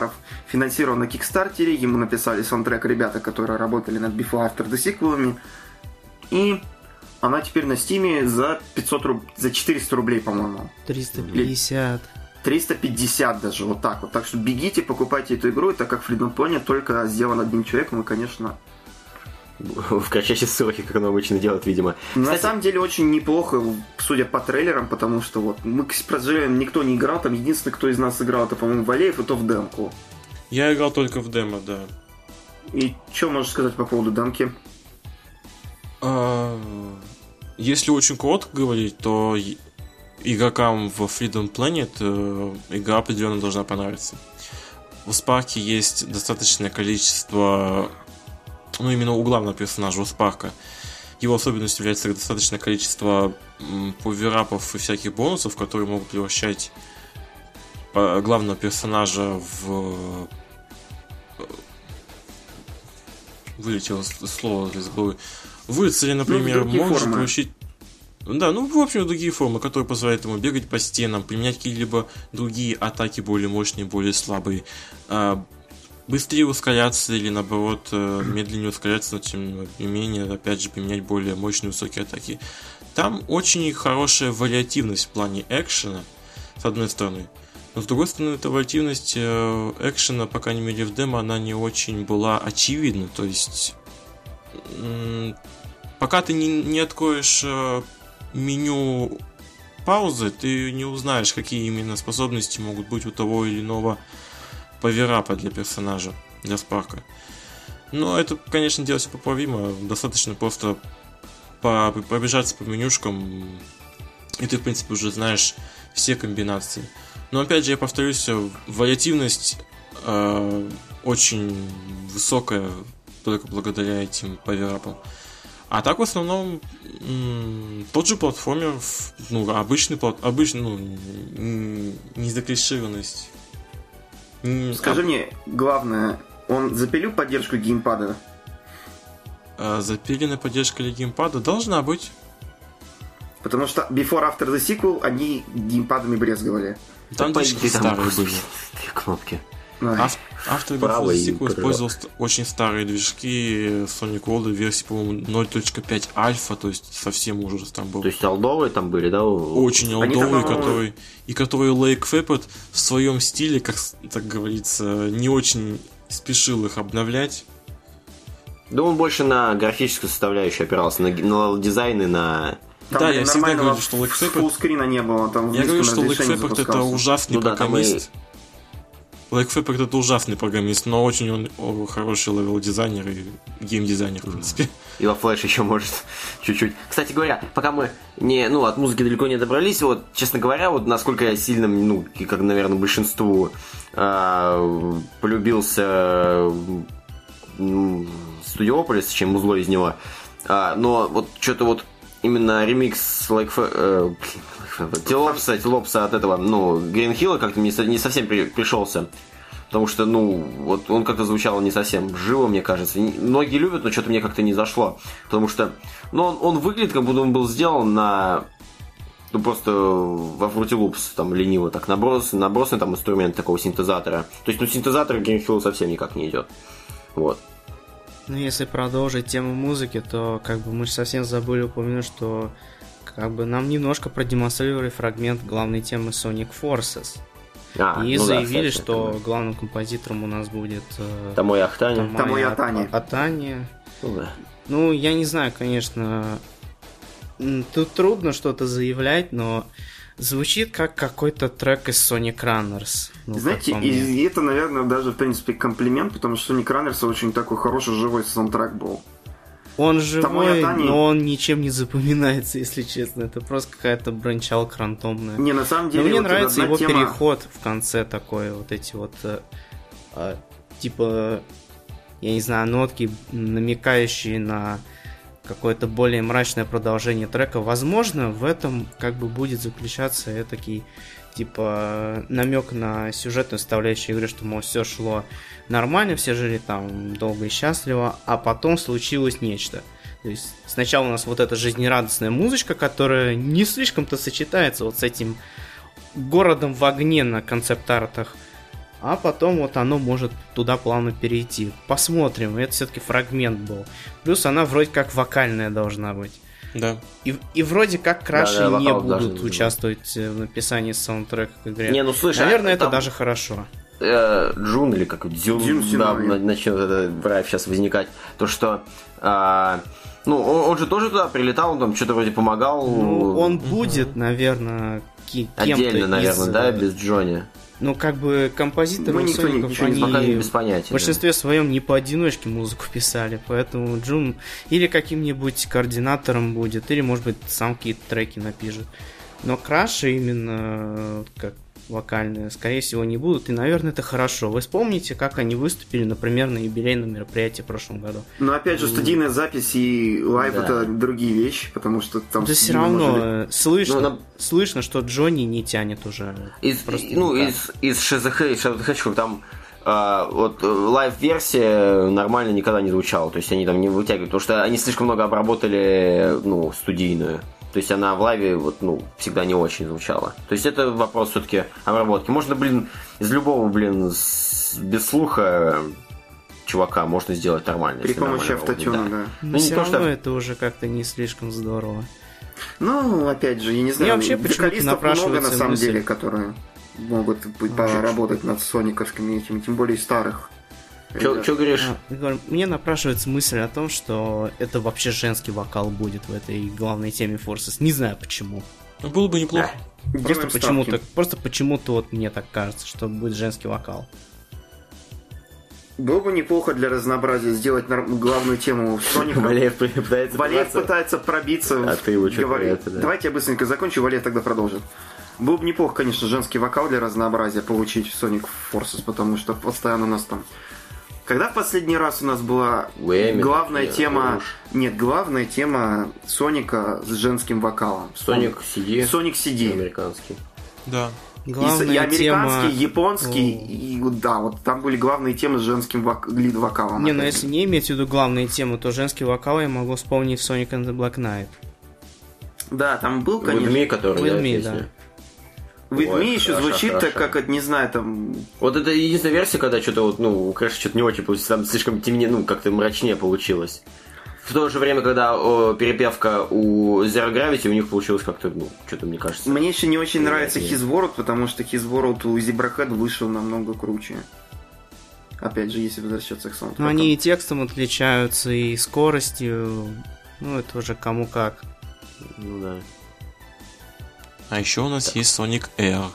финансировал на Кикстартере, ему написали саундтрек ребята, которые работали над Before After the Sequel ами. И она теперь на Стиме за 500 руб... за 400 рублей, по-моему. 350. 350 даже, вот так вот. Так что бегите, покупайте эту игру, так как Freedom Pony только сделан одним человеком, и, конечно... В качестве ссылки, как он обычно делает, видимо. Кстати... На самом деле очень неплохо, судя по трейлерам, потому что вот мы, к сожалению, никто не играл, там единственный, кто из нас играл, это, по-моему, Валеев, и то в демку. Я играл только в демо, да. И что можешь сказать по поводу демки? А, если очень коротко говорить, то игрокам в Freedom Planet э, игра определенно должна понравиться. В Спарке есть достаточное количество, ну именно у главного персонажа, у Спарка, его особенностью является достаточное количество поверапов и всяких бонусов, которые могут превращать э, главного персонажа в э, вылетело слово из головы. Выцели, например, ну, можешь формы. получить да, ну, в общем, другие формы, которые позволяют ему бегать по стенам, применять какие-либо другие атаки более мощные, более слабые, а, быстрее ускоряться или, наоборот, э, медленнее ускоряться, но тем не менее, опять же, применять более мощные высокие атаки. Там очень хорошая вариативность в плане экшена, с одной стороны. Но с другой стороны, эта вариативность э, экшена, по крайней мере, в демо, она не очень была очевидна. То есть, пока ты не, не откроешь э, меню паузы, ты не узнаешь, какие именно способности могут быть у того или иного поверапа для персонажа, для Спарка. Но это, конечно, дело все поправимо. Достаточно просто по пробежаться по менюшкам, и ты, в принципе, уже знаешь все комбинации. Но, опять же, я повторюсь, вариативность э, очень высокая только благодаря этим поверапам. А так в основном тот же платформер, ну, обычный, плат, обычный, ну, не заклишированность. Скажи а... мне, главное, он запилил поддержку геймпада? А, запиленная поддержка для геймпада должна быть. Потому что Before After the Sequel они геймпадами брезговали. Там да, старые были. кнопки. Ав- автор Sequel использовал очень старые движки Sonic World версии, по-моему, 0.5 альфа, то есть совсем ужас там был. То есть алдовые там были, да? Очень алдовые, там... которые, и которые Lake Faped в своем стиле, как так говорится, не очень спешил их обновлять. Да он больше на графическую составляющую опирался, на, на дизайны, на там, да, я всегда говорю, что Lake Feperd... не было, там Я говорю, что Lake Feperd это ужасный ну, да, программист. и Lake Feperd это ужасный программист, но очень он хороший левел-дизайнер и гейм-дизайнер, в принципе. И во флеш еще может чуть-чуть. Кстати говоря, пока мы не, ну, от музыки далеко не добрались, вот, честно говоря, вот насколько я сильно, ну, и как, наверное, большинству э, полюбился ну, Студиополис, чем узло из него. А, но вот что-то вот именно ремикс Like э, Телопса, Телопса от этого, ну, Гринхилла как-то не, не совсем при, пришелся. Потому что, ну, вот он как-то звучал не совсем живо, мне кажется. Многие любят, но что-то мне как-то не зашло. Потому что, ну, он, он выглядит, как будто он был сделан на ну, просто во Loops там лениво так наброс, набросный там инструмент такого синтезатора. То есть, ну, синтезатор Greenhill совсем никак не идет. Вот. Ну, если продолжить тему музыки, то как бы мы совсем забыли упомянуть, что как бы нам немножко продемонстрировали фрагмент главной темы Sonic Forces. А, и ну заявили, да, что это... главным композитором у нас будет э, Тамой Ахтани. Тамой Атани. Атани. Ну, да. ну, я не знаю, конечно, тут трудно что-то заявлять, но звучит как какой-то трек из Sonic Runners. Ну, Знаете, и это, наверное, даже, в принципе, комплимент, потому что Sonic Runners очень такой хороший живой саундтрек был. Он живой, но он ничем не запоминается, если честно. Это просто какая-то бранчалка рандомная. Не, на самом деле... Но мне вот нравится его тема... переход в конце такой, вот эти вот... Э, э, типа, я не знаю, нотки, намекающие на какое-то более мрачное продолжение трека. Возможно, в этом как бы будет заключаться этакий типа намек на сюжетную составляющую игры, что, мол, все шло нормально, все жили там долго и счастливо, а потом случилось нечто. То есть сначала у нас вот эта жизнерадостная музычка, которая не слишком-то сочетается вот с этим городом в огне на концепт-артах, а потом вот оно может туда плавно перейти. Посмотрим, это все-таки фрагмент был. Плюс она вроде как вокальная должна быть. Да. И, и вроде как краши да, да, не будут участвовать в написании саундтрека к игре. Не, ну слушай, Наверное, а, это там... даже хорошо. Э, Джун или как Дзюн, Дзюн да, начнет этот драйв сейчас возникать. То, что а, ну, он, он же тоже туда прилетал, он там что-то вроде помогал. Ну, он будет, наверное, кем-то Отдельно, наверное, из... да, без Джонни. Ну, как бы композиторы Мы Соников, никто они пока без понятия, в большинстве да. своем не поодиночке музыку писали, поэтому Джун или каким-нибудь координатором будет, или, может быть, сам какие-то треки напишет. Но Краши именно как вокальные, скорее всего, не будут, и, наверное, это хорошо. Вы вспомните, как они выступили, например, на юбилейном мероприятии в прошлом году. Но опять же, студийная запись и лайв Да. это другие вещи, потому что там... Да все равно может э, слышно, нам- слышно, что Джонни не тянет уже. Из, Просто ну, никак. из, из ШЗХ и Hedgehog там а, вот э, лайв-версия нормально никогда не звучала, то есть они там не вытягивают, потому что они слишком много обработали, ну, студийную. То есть она в лайве вот, ну, всегда не очень звучала. То есть это вопрос все-таки обработки. Можно, блин, из любого, блин, с- без слуха чувака можно сделать нормально. При помощи автотюна, работать, да. Но Ну, не все то, равно что- это уже как-то не слишком здорово. Ну, опять же, я не знаю, вообще почему-то вокалистов много на самом мысль. деле, которые могут быть- поработать над сониковскими этими, тем более старых. Чё говоришь? А, Мне напрашивается мысль о том, что это вообще женский вокал будет в этой главной теме Forces. Не знаю почему. Ну, было бы неплохо. Просто Делаем почему-то, просто почему-то вот мне так кажется, что будет женский вокал. Было бы неплохо для разнообразия сделать нар- главную тему Соника. Валеев пытается Валеев пытается пробиться. А ты его это, да? Давайте я быстренько закончу, Валеев тогда продолжит. Было бы неплохо, конечно, женский вокал для разнообразия получить в Sonic Forces, потому что постоянно у нас там... Когда в последний раз у нас была Грэмми, главная нет, тема... уж. Нет, главная тема Соника с женским вокалом. Соник CD. Sonic CD. Американский. Да. И, Главная и американский, тема... японский, О. и да, вот там были главные темы с женским вок- лид-вокалом. Не, ну если не иметь в виду главные темы, то женский вокал я могу вспомнить в Sonic and the Black Knight. Да, там был, With конечно. Me, который, With да, Me, песня. With Ой, Me еще хорошо, звучит так, хорошо. как, это, не знаю, там... Вот это единственная версия, когда что-то вот, ну, у Крэша что-то не очень получилось, там слишком темнее, ну, как-то мрачнее получилось. В то же время, когда о, перепевка у Zero Gravity, у них получилось как-то, ну, что-то, мне кажется. Мне еще не очень нравится. His World, потому что His World у Zebrahead вышел намного круче. Опять же, если возвращаться к саундтреку. Но они и текстом отличаются, и скоростью. Ну, это уже кому как. Ну, да. А еще у нас есть Sonic Air.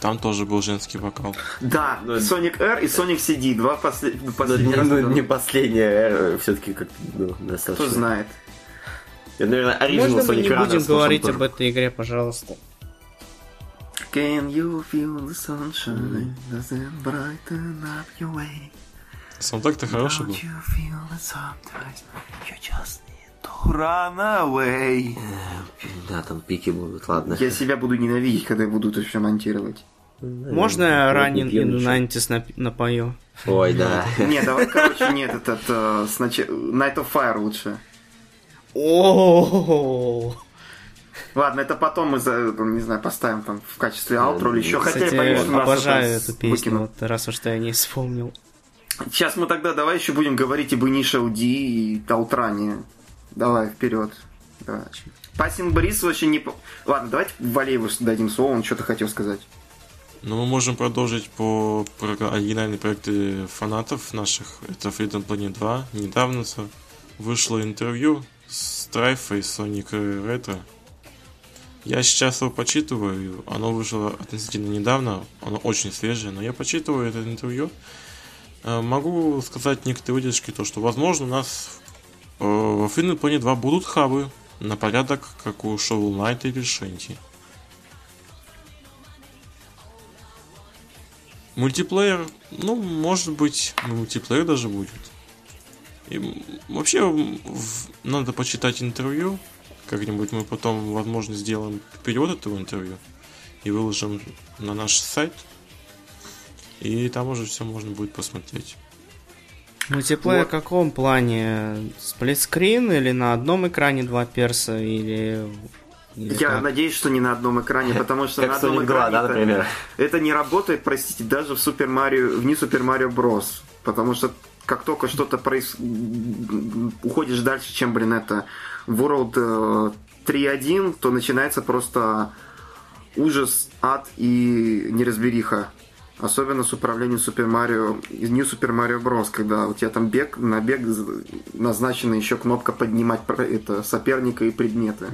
Там тоже был женский вокал. Да, Ну, Sonic R и Sonic CD. Два после- Ну, последних не, раза. ну, не последняя, все-таки как ну, достаточно. Кто знает. Это, наверное, оригинал Можно мы Sonic не Runners будем говорить тоже. об этой игре, пожалуйста? Can you feel the sunshine? Does it brighten up your way? Саундтрек-то хороший был. Don't you feel that sometimes you just to run away? Да, там пики будут, ладно. Я себя буду ненавидеть, когда я буду это все монтировать. Можно я ранен. Nantis нап- напою? Ой, да. Не, давай, короче, нет, этот э, Night of Fire лучше. О, Ладно, это потом мы, за, не знаю, поставим там в качестве аутро или еще. Хотя я обожаю эту песню, вот, раз уж я не вспомнил. Сейчас мы тогда давай еще будем говорить об Initial D и Талтране. Давай, вперед. Давай. Пассинг Борис вообще не... Ладно, давайте Валееву дадим слово, он что-то хотел сказать. Но мы можем продолжить по про оригинальные проекты фанатов наших. Это Freedom Planet 2. Недавно вышло интервью с Трайфа и Sonic Retro. Я сейчас его почитываю. Оно вышло относительно недавно. Оно очень свежее, но я почитываю это интервью. Э, Могу сказать некоторые выдержки, то что возможно у нас во Freedom Planet 2 будут хабы на порядок, как у Shovel Knight или Shanty. Мультиплеер, ну, может быть, мультиплеер даже будет. И вообще в- надо почитать интервью. Как-нибудь мы потом, возможно, сделаем перевод этого интервью и выложим на наш сайт. И там уже все можно будет посмотреть. Мультиплеер Вот. в каком плане? Сплитскрин или на одном экране два перса, или... или Я как? надеюсь, что не на одном экране, потому что на одном Sonic 2, экране это- не работает, простите, даже в Супер Марио, в не Супер Марио Брос. Потому что как только что-то проис... уходишь дальше, чем, блин, это World э, 3.1, то начинается просто ужас, ад и неразбериха. Особенно с управлением Марио, из New Super Mario Bros, когда у тебя там бег, на бег назначена еще кнопка поднимать это, соперника и предметы.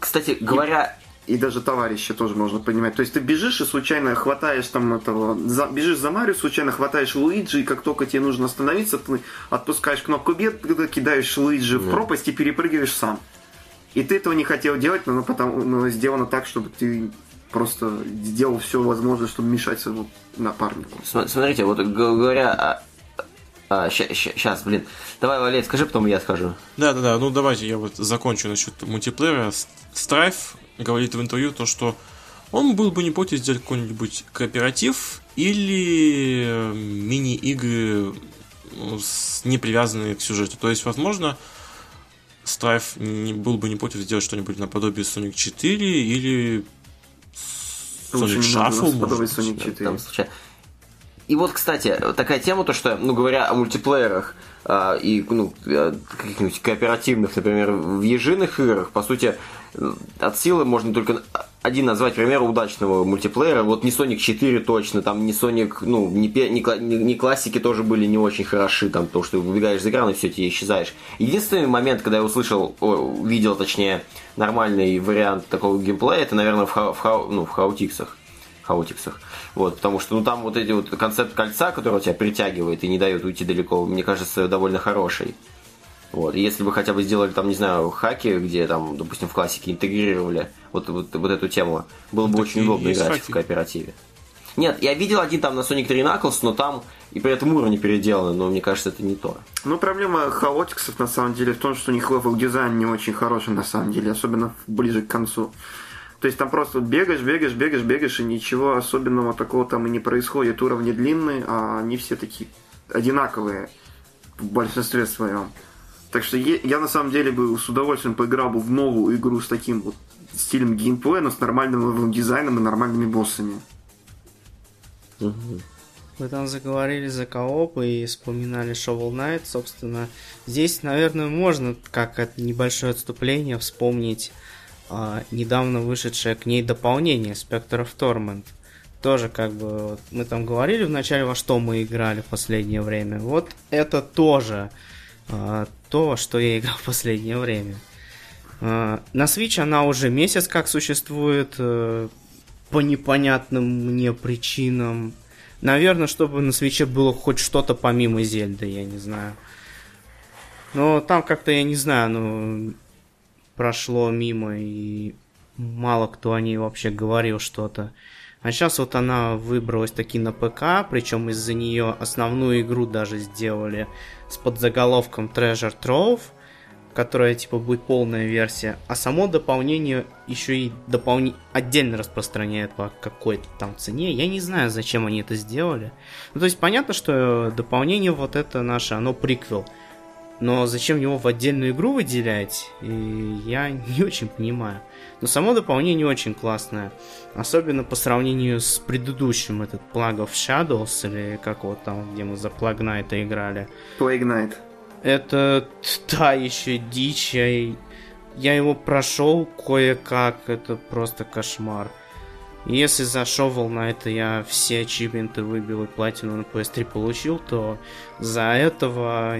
Кстати, говоря, И даже товарища тоже можно понимать. То есть ты бежишь и случайно хватаешь там этого... за- бежишь за Марио, случайно хватаешь Луиджи, и как только тебе нужно остановиться, ты отпускаешь кнопку бед, когда кидаешь Луиджи в пропасть и перепрыгиваешь сам. И ты этого не хотел делать, но, потому, но сделано так, чтобы ты просто сделал все возможное, чтобы мешать своему напарнику. Смотрите, вот говоря а, сейчас, блин. Давай, Валерий, скажи, потом я скажу. Да, да, да. Ну давайте я вот закончу насчет мультиплеера. Страйф говорит в интервью то, что он был бы не против сделать какой-нибудь кооператив или э, мини-игры ну, не привязанные к сюжету. То есть, возможно, Страйф не был бы не против сделать что-нибудь наподобие Sonic 4 или Sonic Shuffle, может быть. Sonic 4. Там, и вот, кстати, такая тема, то что, ну, говоря о мультиплеерах э, и, ну, э, каких-нибудь кооперативных, например, в ежиных играх, по сути, от силы можно только один назвать пример удачного мультиплеера. Вот не Sonic 4 точно, там не Sonic, ну, не, не, не классики тоже были не очень хороши, там, то, что выбегаешь из экрана и все, тебе исчезаешь. Единственный момент, когда я услышал, о, видел, точнее, нормальный вариант такого геймплея, это, наверное, в, ха, в, ну, в хаутиксах. Chaotix ах. Вот, потому что, ну, там вот эти вот концепт кольца, который тебя притягивает и не дает уйти далеко, мне кажется, довольно хороший. Вот. Если бы хотя бы сделали там, не знаю, хаки, где там, допустим, в классике интегрировали вот, вот, вот эту тему, было бы так очень удобно играть хаки. в кооперативе. Нет, я видел один там на Sonic 3 Knuckles, но там и при этом уровни переделаны, но мне кажется, это не то. Ну, проблема Chaotix ов на самом деле в том, что у них level design не очень хороший на самом деле, особенно ближе к концу. То есть там просто бегаешь, бегаешь, бегаешь, бегаешь, и ничего особенного такого там и не происходит. Уровни длинные, а они все такие одинаковые в большинстве своем. Так что я на самом деле бы с удовольствием поиграл бы в новую игру с таким вот стилем геймплея, но с нормальным дизайном и нормальными боссами. Вы там заговорили за кооп и вспоминали Shovel Knight, собственно. Здесь, наверное, можно, как это небольшое отступление, вспомнить а, недавно вышедшее к ней дополнение Spectre of Torment. Тоже как бы вот, мы там говорили вначале, во что мы играли в последнее время. Вот это тоже а, то, что я играл в последнее время. А, на Switch она уже месяц как существует э, по непонятным мне причинам. Наверное, чтобы на свече было хоть что-то помимо Зельды, я не знаю. Но там как-то, я не знаю, ну, прошло мимо, и мало кто о ней вообще говорил что-то. А сейчас вот она выбралась таки на ПК, причем из-за нее основную игру даже сделали с подзаголовком Treasure Trove, которая типа будет полная версия, а само дополнение еще и дополни... отдельно распространяет по какой-то там цене. Я не знаю, зачем они это сделали. Ну, то есть понятно, что дополнение вот это наше, оно приквел. Но зачем его в отдельную игру выделять, я не очень понимаю. Но само дополнение очень классное. Особенно по сравнению с предыдущим, этот Plug of Shadows, или как вот там, где мы за Plug Knight играли. Plague Knight. Это та еще дичь. Я, я его прошел кое-как, это просто кошмар. Если за Shovel Knight я все ачивменты выбил и платину на PS3 получил, то за этого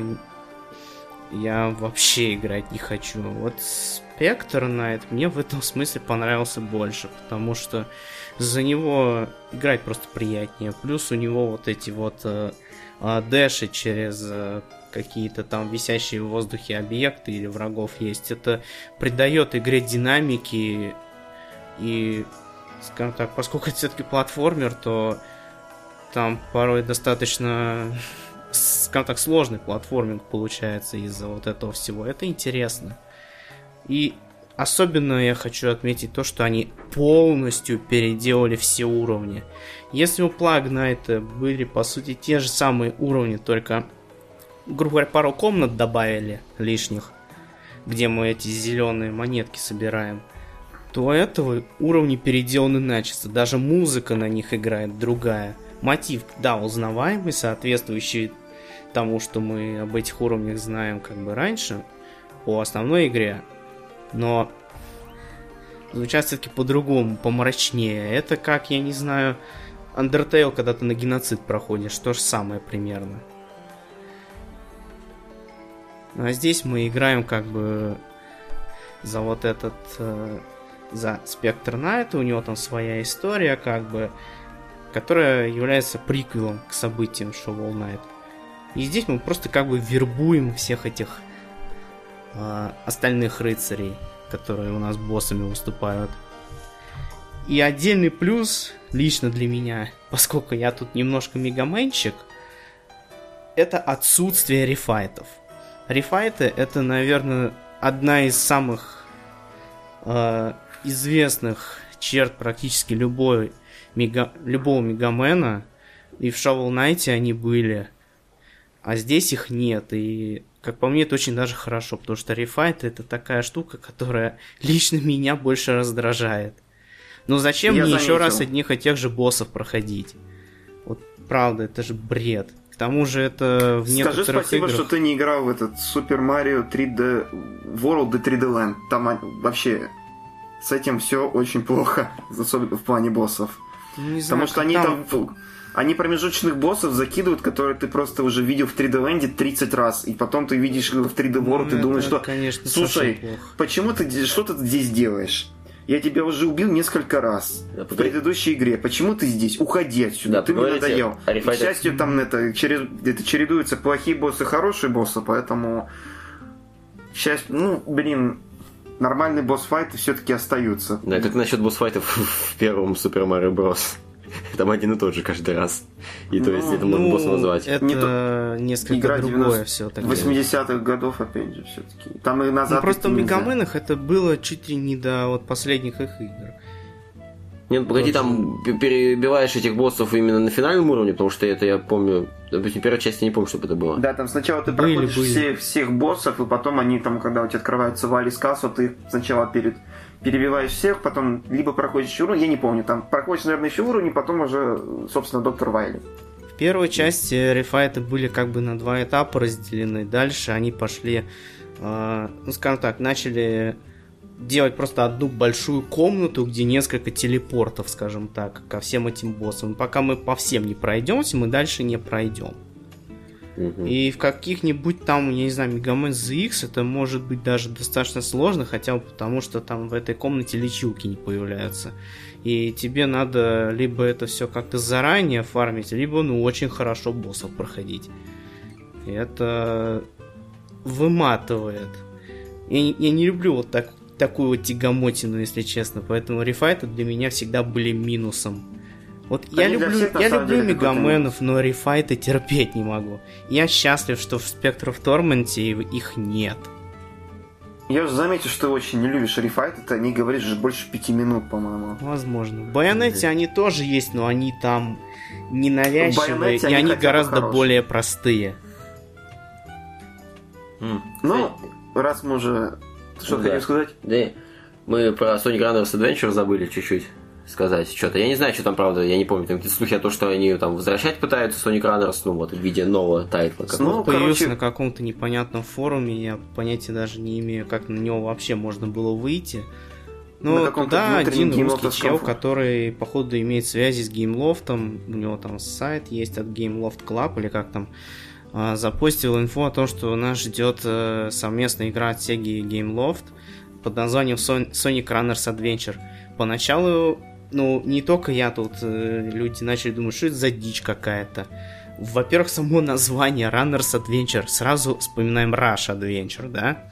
я вообще играть не хочу. Вот Spectre Knight мне в этом смысле понравился больше, потому что за него играть просто приятнее. Плюс у него вот эти вот э, э, дэши через э, какие-то там висящие в воздухе объекты или врагов есть. Это придает игре динамики и, скажем так, поскольку это все-таки платформер, то там порой достаточно скажем так, сложный платформинг получается из-за вот этого всего. Это интересно. И особенно я хочу отметить то, что они полностью переделали все уровни. Если у Plug Night были, по сути, те же самые уровни, только, грубо говоря, пару комнат добавили лишних, где мы эти зеленые монетки собираем, то этого уровни переделаны начисто. Даже музыка на них играет другая. Мотив, да, узнаваемый, соответствующий тому, что мы об этих уровнях знаем как бы раньше, по основной игре, но звучат все-таки по-другому, помрачнее. Это как, я не знаю, Undertale, когда ты на геноцид проходишь, то же самое примерно. А здесь мы играем как бы за вот этот... Э, за Spectre Knight, у него там своя история, как бы, которая является приквелом к событиям Shovel Knight. И здесь мы просто как бы вербуем всех этих э, остальных рыцарей, которые у нас боссами выступают. И отдельный плюс лично для меня, поскольку я тут немножко мегаменчик, это отсутствие рефайтов. Рефайты это, наверное, одна из самых э, известных черт практически любой мега, любого мегамена. И в Shovel Knight они были. А здесь их нет. И, как по мне, это очень даже хорошо, потому что рефайт это такая штука, которая лично меня больше раздражает. Ну зачем Я мне заметил. еще раз одних и тех же боссов проходить? Вот правда, это же бред. К тому же это в Скажи спасибо, играх... что ты не играл в этот Super Mario 3D World и 3D Land. Там вообще с этим все очень плохо, особенно в плане боссов. Ну, не Потому знаю, что как они там- там... Они промежуточных боссов закидывают, которые ты просто уже видел в 3D Land 30 раз, и потом ты видишь в 3D World Ну, и думаешь, что конечно, слушай, почему ты что ты здесь делаешь? Я тебя уже убил несколько раз Да, в предыдущей игре. Почему ты здесь? Уходи отсюда. Да, ты мне надоел. И, к счастью, там это, через, это чередуются плохие боссы, хорошие боссы, поэтому к счастью, ну, блин, нормальные босс-файты все-таки остаются. Да, как насчет боссфайтов в первом Super Mario Bros. Там один и тот же каждый раз. И то есть Ну, это можно босса назвать. это Не несколько Игра другое 90 все так 80-х годов, опять же, все-таки. Там и назад Ну, просто в. Мегаменах это было чуть ли не до вот последних их игр. Нет, ну, погоди, там перебиваешь этих боссов именно на финальном уровне, потому что это я помню, допустим, первой части я не помню, чтобы это было. Да, там сначала ты Были, проходишь были. Все, всех боссов, и потом они там, когда у тебя открывается Валис Кассу, ты сначала перед перебиваешь всех, потом либо проходишь еще уровень, я не помню, там проходишь, наверное, еще уровень, и потом уже, собственно, доктор Вайли. В первой части рефайты были как бы на два этапа разделены. Дальше они пошли, э, ну скажем так, начали делать просто одну большую комнату, где несколько телепортов, скажем так, ко всем этим боссам. Пока мы по всем не пройдемся, мы дальше не пройдем. И в каких-нибудь там, я не знаю, Мегамен ZX это может быть даже достаточно сложно, хотя бы потому, что там в этой комнате лечилки не появляются. И тебе надо либо это все как-то заранее фармить, либо ну очень хорошо боссов проходить. И это выматывает. Я, я не люблю вот так, такую вот тягомотину, если честно, поэтому рефайты для меня всегда были минусом. Вот я Они для люблю, всех, я люблю деле, мегаменов, но рефайты терпеть не могу. Я счастлив, что в Spectre of Torment их нет. Я уже заметил, что ты очень не любишь рефайт, это не говоришь уже больше пяти минут, по-моему. Возможно. В Байонете они тоже есть, но они там ненавязчивые, и они гораздо хорошие. более простые. М. Ну, раз мы уже... Ты что Ну хотел да. сказать? Да, мы про Sonic Runners Adventure забыли чуть-чуть сказать что-то. Я не знаю, что там правда, я не помню. Там какие-то слухи о том, что они там возвращать пытаются Sonic Runners, ну вот, в виде нового тайтла. какого-то. Ну, Появился короче- на каком-то непонятном форуме, я понятия даже не имею, как на него вообще можно было выйти. Но туда внутреннем один русский чел, который, походу, имеет связи с геймлофтом, у него там сайт есть от Gameloft Club, или как там, а, запостил инфу о том, что нас ждет э, совместная игра от Sega и Gameloft под названием Son- Sonic Runners Adventure. Поначалу, ну, не только я тут, э, люди начали думать, что это за дичь какая-то. Во-первых, само название Runners Adventure, сразу вспоминаем Rush Adventure, да?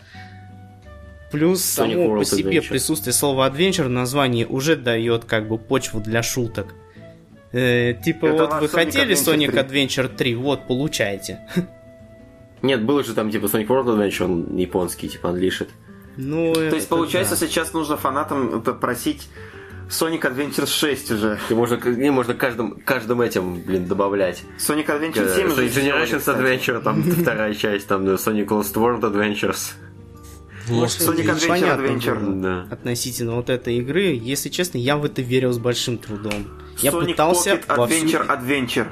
Плюс Sonic само World по себе Adventure. присутствие слова Adventure в названии уже дает как бы почву для шуток. Э, типа, Это вот вы Sonic хотели Adventure Sonic 3? Adventure 3, вот, получайте. Нет, было же там типа Sonic World Adventure, он японский, типа Unleashed. Ну, То есть, получается, сейчас нужно фанатам это просить Sonic Adventure 6 уже. И можно, к- не, можно каждым, каждым этим, блин, добавлять. Sonic Adventure Э, 7 уже Sonic сделали, Generations. Adventure, там вторая часть, там да, Sonic Lost World Adventures. Может, Sonic Adventure понятно Adventure. Да. относительно вот этой игры. Если честно, я в это верил с большим трудом. Я Sonic пытался Pocket во всю- Adventure Adventure.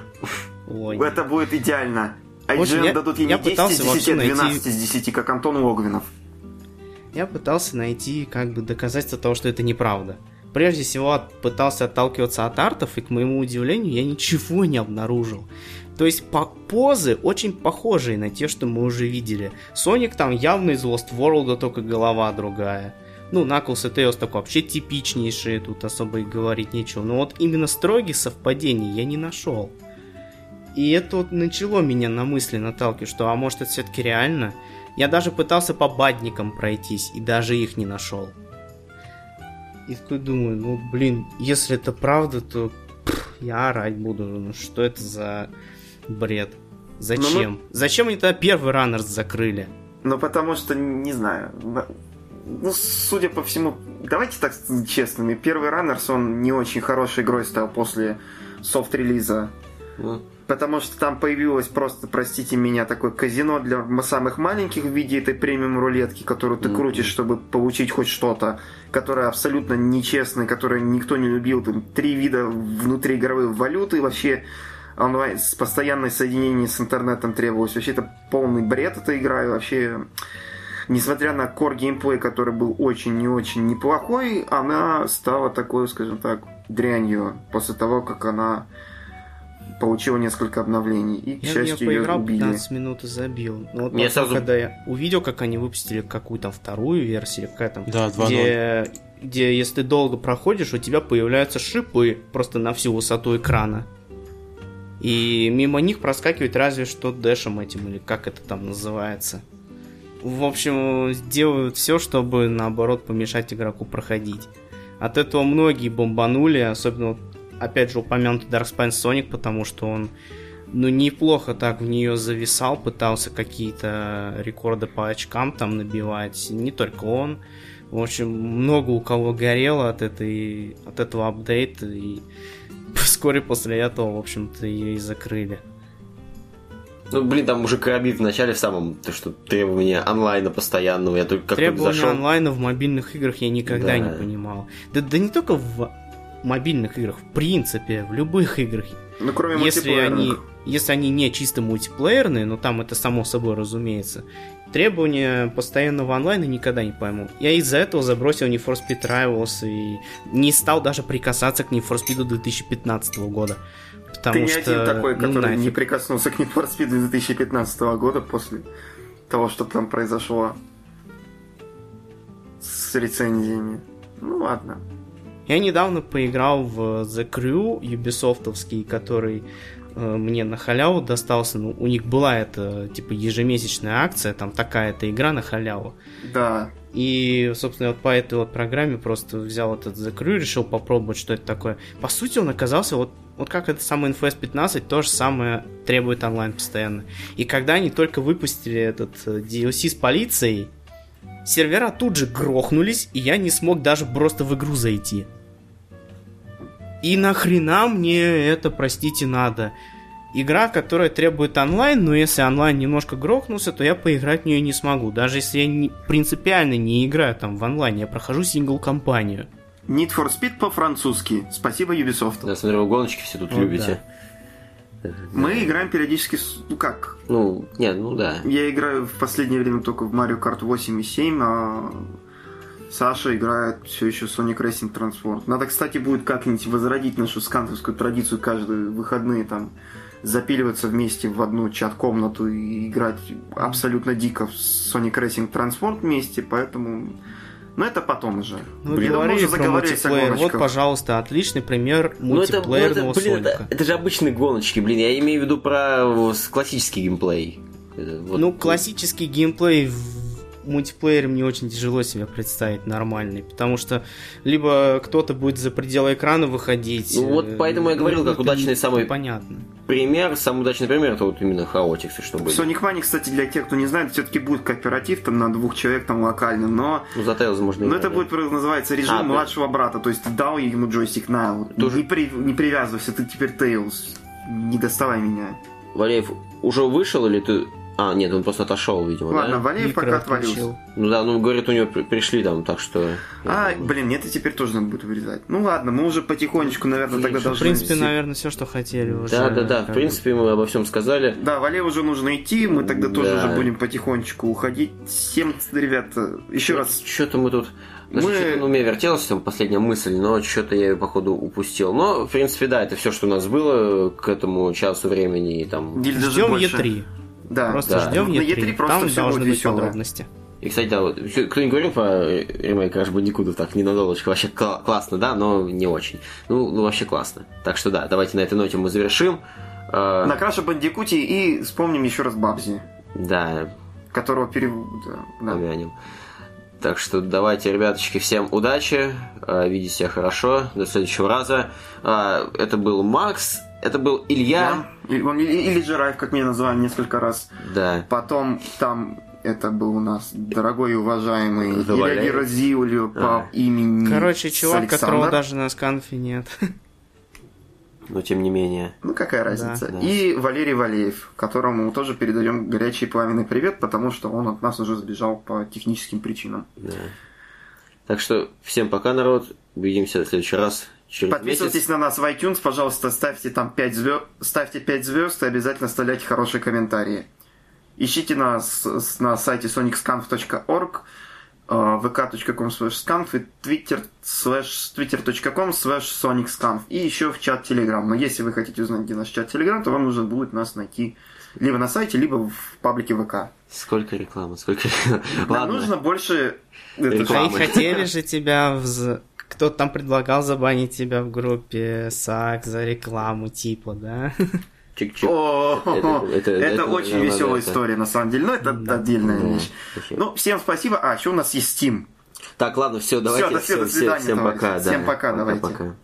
Ой, Это будет идеально. В общем, IGN я- дадут ей я не 10 пытался из во 10, всю а найти- 12 из 10, как Антон Логвинов. Я пытался найти как бы доказательство того, что это неправда. Прежде всего пытался отталкиваться от артов, и к моему удивлению я ничего не обнаружил. То есть по позы очень похожие на те, что мы уже видели. Соник там явно из Lost World, только голова другая. Ну, Knuckles и Tails такой вообще типичнейшие, тут особо и говорить нечего. Но вот именно строгих совпадений я не нашел. И это вот начало меня на мысли наталкивать, что а может это все-таки реально? Я даже пытался по бадникам пройтись, и даже их не нашел. И такой думаю, ну, блин, если это правда, то пф, я орать буду. Ну, что это за бред? Зачем? Ну, Зачем они тогда первый раннерс закрыли? Ну, потому что, не знаю, на- ну, судя по всему, давайте так честными, первый Раннерс, он не очень хорошей игрой стал после софт-релиза. Ну, Потому что там появилось просто, простите меня, такое казино для самых маленьких в виде этой премиум рулетки, которую ты крутишь, чтобы получить хоть что-то, которая абсолютно нечестная, которую никто не любил. Там три вида внутриигровой валюты, вообще онлайн, с постоянное соединение с интернетом требовалось. Вообще это полный бред эта игра, и вообще несмотря на core геймплей, который был очень не очень неплохой, она стала такой, скажем так, дрянью после того, как она получила несколько обновлений. И, к Я, счастью, я ее поиграл убили. 15 минут и забил. Но вот Мне потом, сразу- когда я увидел, как они выпустили какую там вторую версию, какая там, Да, 2.0. где, где если ты долго проходишь, у тебя появляются шипы просто на всю высоту экрана. И мимо них проскакивает разве что дэшем этим, или как это там называется. В общем, делают все, чтобы наоборот помешать игроку проходить. От этого многие бомбанули, особенно, вот, опять же, упомянутый Dark Spine Sonic, потому что он ну, неплохо так в нее зависал, пытался какие-то рекорды по очкам там набивать. Не только он. В общем, много у кого горело от, этой, от этого апдейта, и вскоре после этого, в общем-то, ее и закрыли. Ну, блин, там уже корабли в начале в самом, то что требования онлайна постоянного, я только как Требования зашел. онлайна в мобильных играх я никогда Да. не понимал. Да, да не только в мобильных играх, в принципе, в любых играх. Ну, кроме Если они, если они не чисто мультиплеерные, но там это само собой разумеется, требования постоянного онлайна никогда не пойму. Я из-за этого забросил Need for Speed Rivals и не стал даже прикасаться к Need for Speed 2015 года. Потому Ты не что, один такой, ну, который не нафиг. прикоснулся к Need for Speed 2015 года после того, что там произошло с рецензиями. Ну ладно. Я недавно поиграл в The Crew юбисофтовский, который э, мне на халяву достался. Ну, у них была эта, типа, ежемесячная акция, там такая-то игра на халяву. Да. И, собственно, вот по этой вот программе просто взял этот The Crew и решил попробовать, что это такое. По сути, он оказался вот, вот как это самое NFS 15, то же самое требует онлайн постоянно. И когда они только выпустили этот э, DLC с полицией, сервера тут же грохнулись, и я не смог даже просто в игру зайти. И нахрена мне это, простите, надо? Игра, которая требует онлайн, но если онлайн немножко грохнулся, то я поиграть в нее не смогу. Даже если я не- принципиально не играю там в онлайн, я прохожу сингл-компанию. Need for Speed по-французски. Спасибо Ubisoft. Да, смотрю, вы гоночки все тут Вот любите. Мы играем периодически, с- ну как, Ну, нет, ну да. я играю в последнее время только в Mario Kart 8 и 7, а Саша играет все еще Sonic Racing Transport. Надо, кстати, будет как-нибудь возродить нашу скантовскую традицию каждые выходные там запиливаться вместе в одну чат-комнату и играть абсолютно дико в Sonic Racing Transport вместе, поэтому... Но это потом уже. Ну, Блин, мы говорили уже про мультиплеер. Вот, пожалуйста, отличный пример Ну это, ну, это, мультиплеерного блин, это, Соника. это же обычные гоночки, блин. Я имею в виду про э, классический геймплей. Это вот- Ну, классический геймплей в мультиплеере мне очень тяжело себе представить нормальный, потому что либо кто-то будет за пределы экрана выходить. Ну, вот э, поэтому я говорил, как удачный самый- Понятно. Пример, самый удачный пример, это вот именно хаотиксы, что были. Sonic Mania, кстати, для тех, кто не знает, все-таки будет кооператив там на двух человек там локально, но Ну, за Tails можно Но играть, это да. будет, называется, режим А, да. младшего брата. То есть ты дал ему джойстик на, Тоже- не, при- не привязывайся, ты теперь Тейлз. Не доставай меня. Валеев уже вышел или ты... А, нет, он просто отошел, видимо. Ладно, да? Валеев Микро пока отвалился. Ну да, ну говорит, у него пришли там, так что. А, думаю. блин, это теперь тоже надо будет вырезать. Ну ладно, мы уже потихонечку, наверное, и тогда должны. В принципе, идти. наверное, все, что хотели. Уже, да, да, да. В принципе, мы обо всем сказали. Да, Валей уже нужно идти, мы тогда да. тоже уже будем потихонечку уходить. Всем, ребята, еще раз. Что-то мы тут. Мы... что-то у меня вертелась там последняя мысль, но что-то я ее, походу, упустил. Но, в принципе, да, это все, что у нас было к этому часу времени. И, там... Ждем Е3. Да, Просто да. ждем На E3. E3 просто Там должны быть весёлое. подробности. И, кстати, да, вот, кто не говорил про ремейк Crash Bandicoot, так, ненадолочко, вообще кла- классно, да, но не очень. Ну, ну, вообще классно. Так что, да, давайте на этой ноте мы завершим. Э, на Краша Бандикуте и вспомним еще раз Бабзи, Да, которого перев... Да, да. помянем. Так что давайте, ребяточки, всем удачи, э, видите себя хорошо, до следующего раза. А, Это был Макс, это был Илья. Он- Или, или Жираев, как меня называли несколько раз. Да. Потом там это был у нас дорогой и уважаемый. Илья Герозиулю по А. имени Короче, чувак, Александр. которого даже на сканфе нет. Но тем не менее. Ну, какая разница. Да. И Валерий Валеев, которому тоже передаем горячий пламенный привет, потому что он от нас уже сбежал по техническим причинам. Да. Так что всем пока, народ. Увидимся в следующий раз через Подписывайтесь месяц. на нас в iTunes, пожалуйста, ставьте там 5 звезд, ставьте 5 звезд и обязательно оставляйте хорошие комментарии. Ищите нас на сайте sonicscanf.org, vk.com slash scanf и twitter slash twitter.com slash sonicscanf и еще в чат Telegram. Но если вы хотите узнать, где наш чат Telegram, то вам нужно будет нас найти либо на сайте, либо в паблике ВК. Сколько рекламы, сколько... Нам Ладно. нужно больше... это, А и Рекламы. хотели же тебя в... Кто-то там предлагал забанить тебя в группе САК за рекламу, типа, да? Чик-чик. Это- это- это, это, очень веселая это- история, на самом деле. Но это отдельная Да, вещь. спасибо. Ну, всем спасибо. А, еще у нас есть Steam. Так, ладно, все, давайте. до свидания, всем, всем пока. Всем да. пока, давайте. Пока.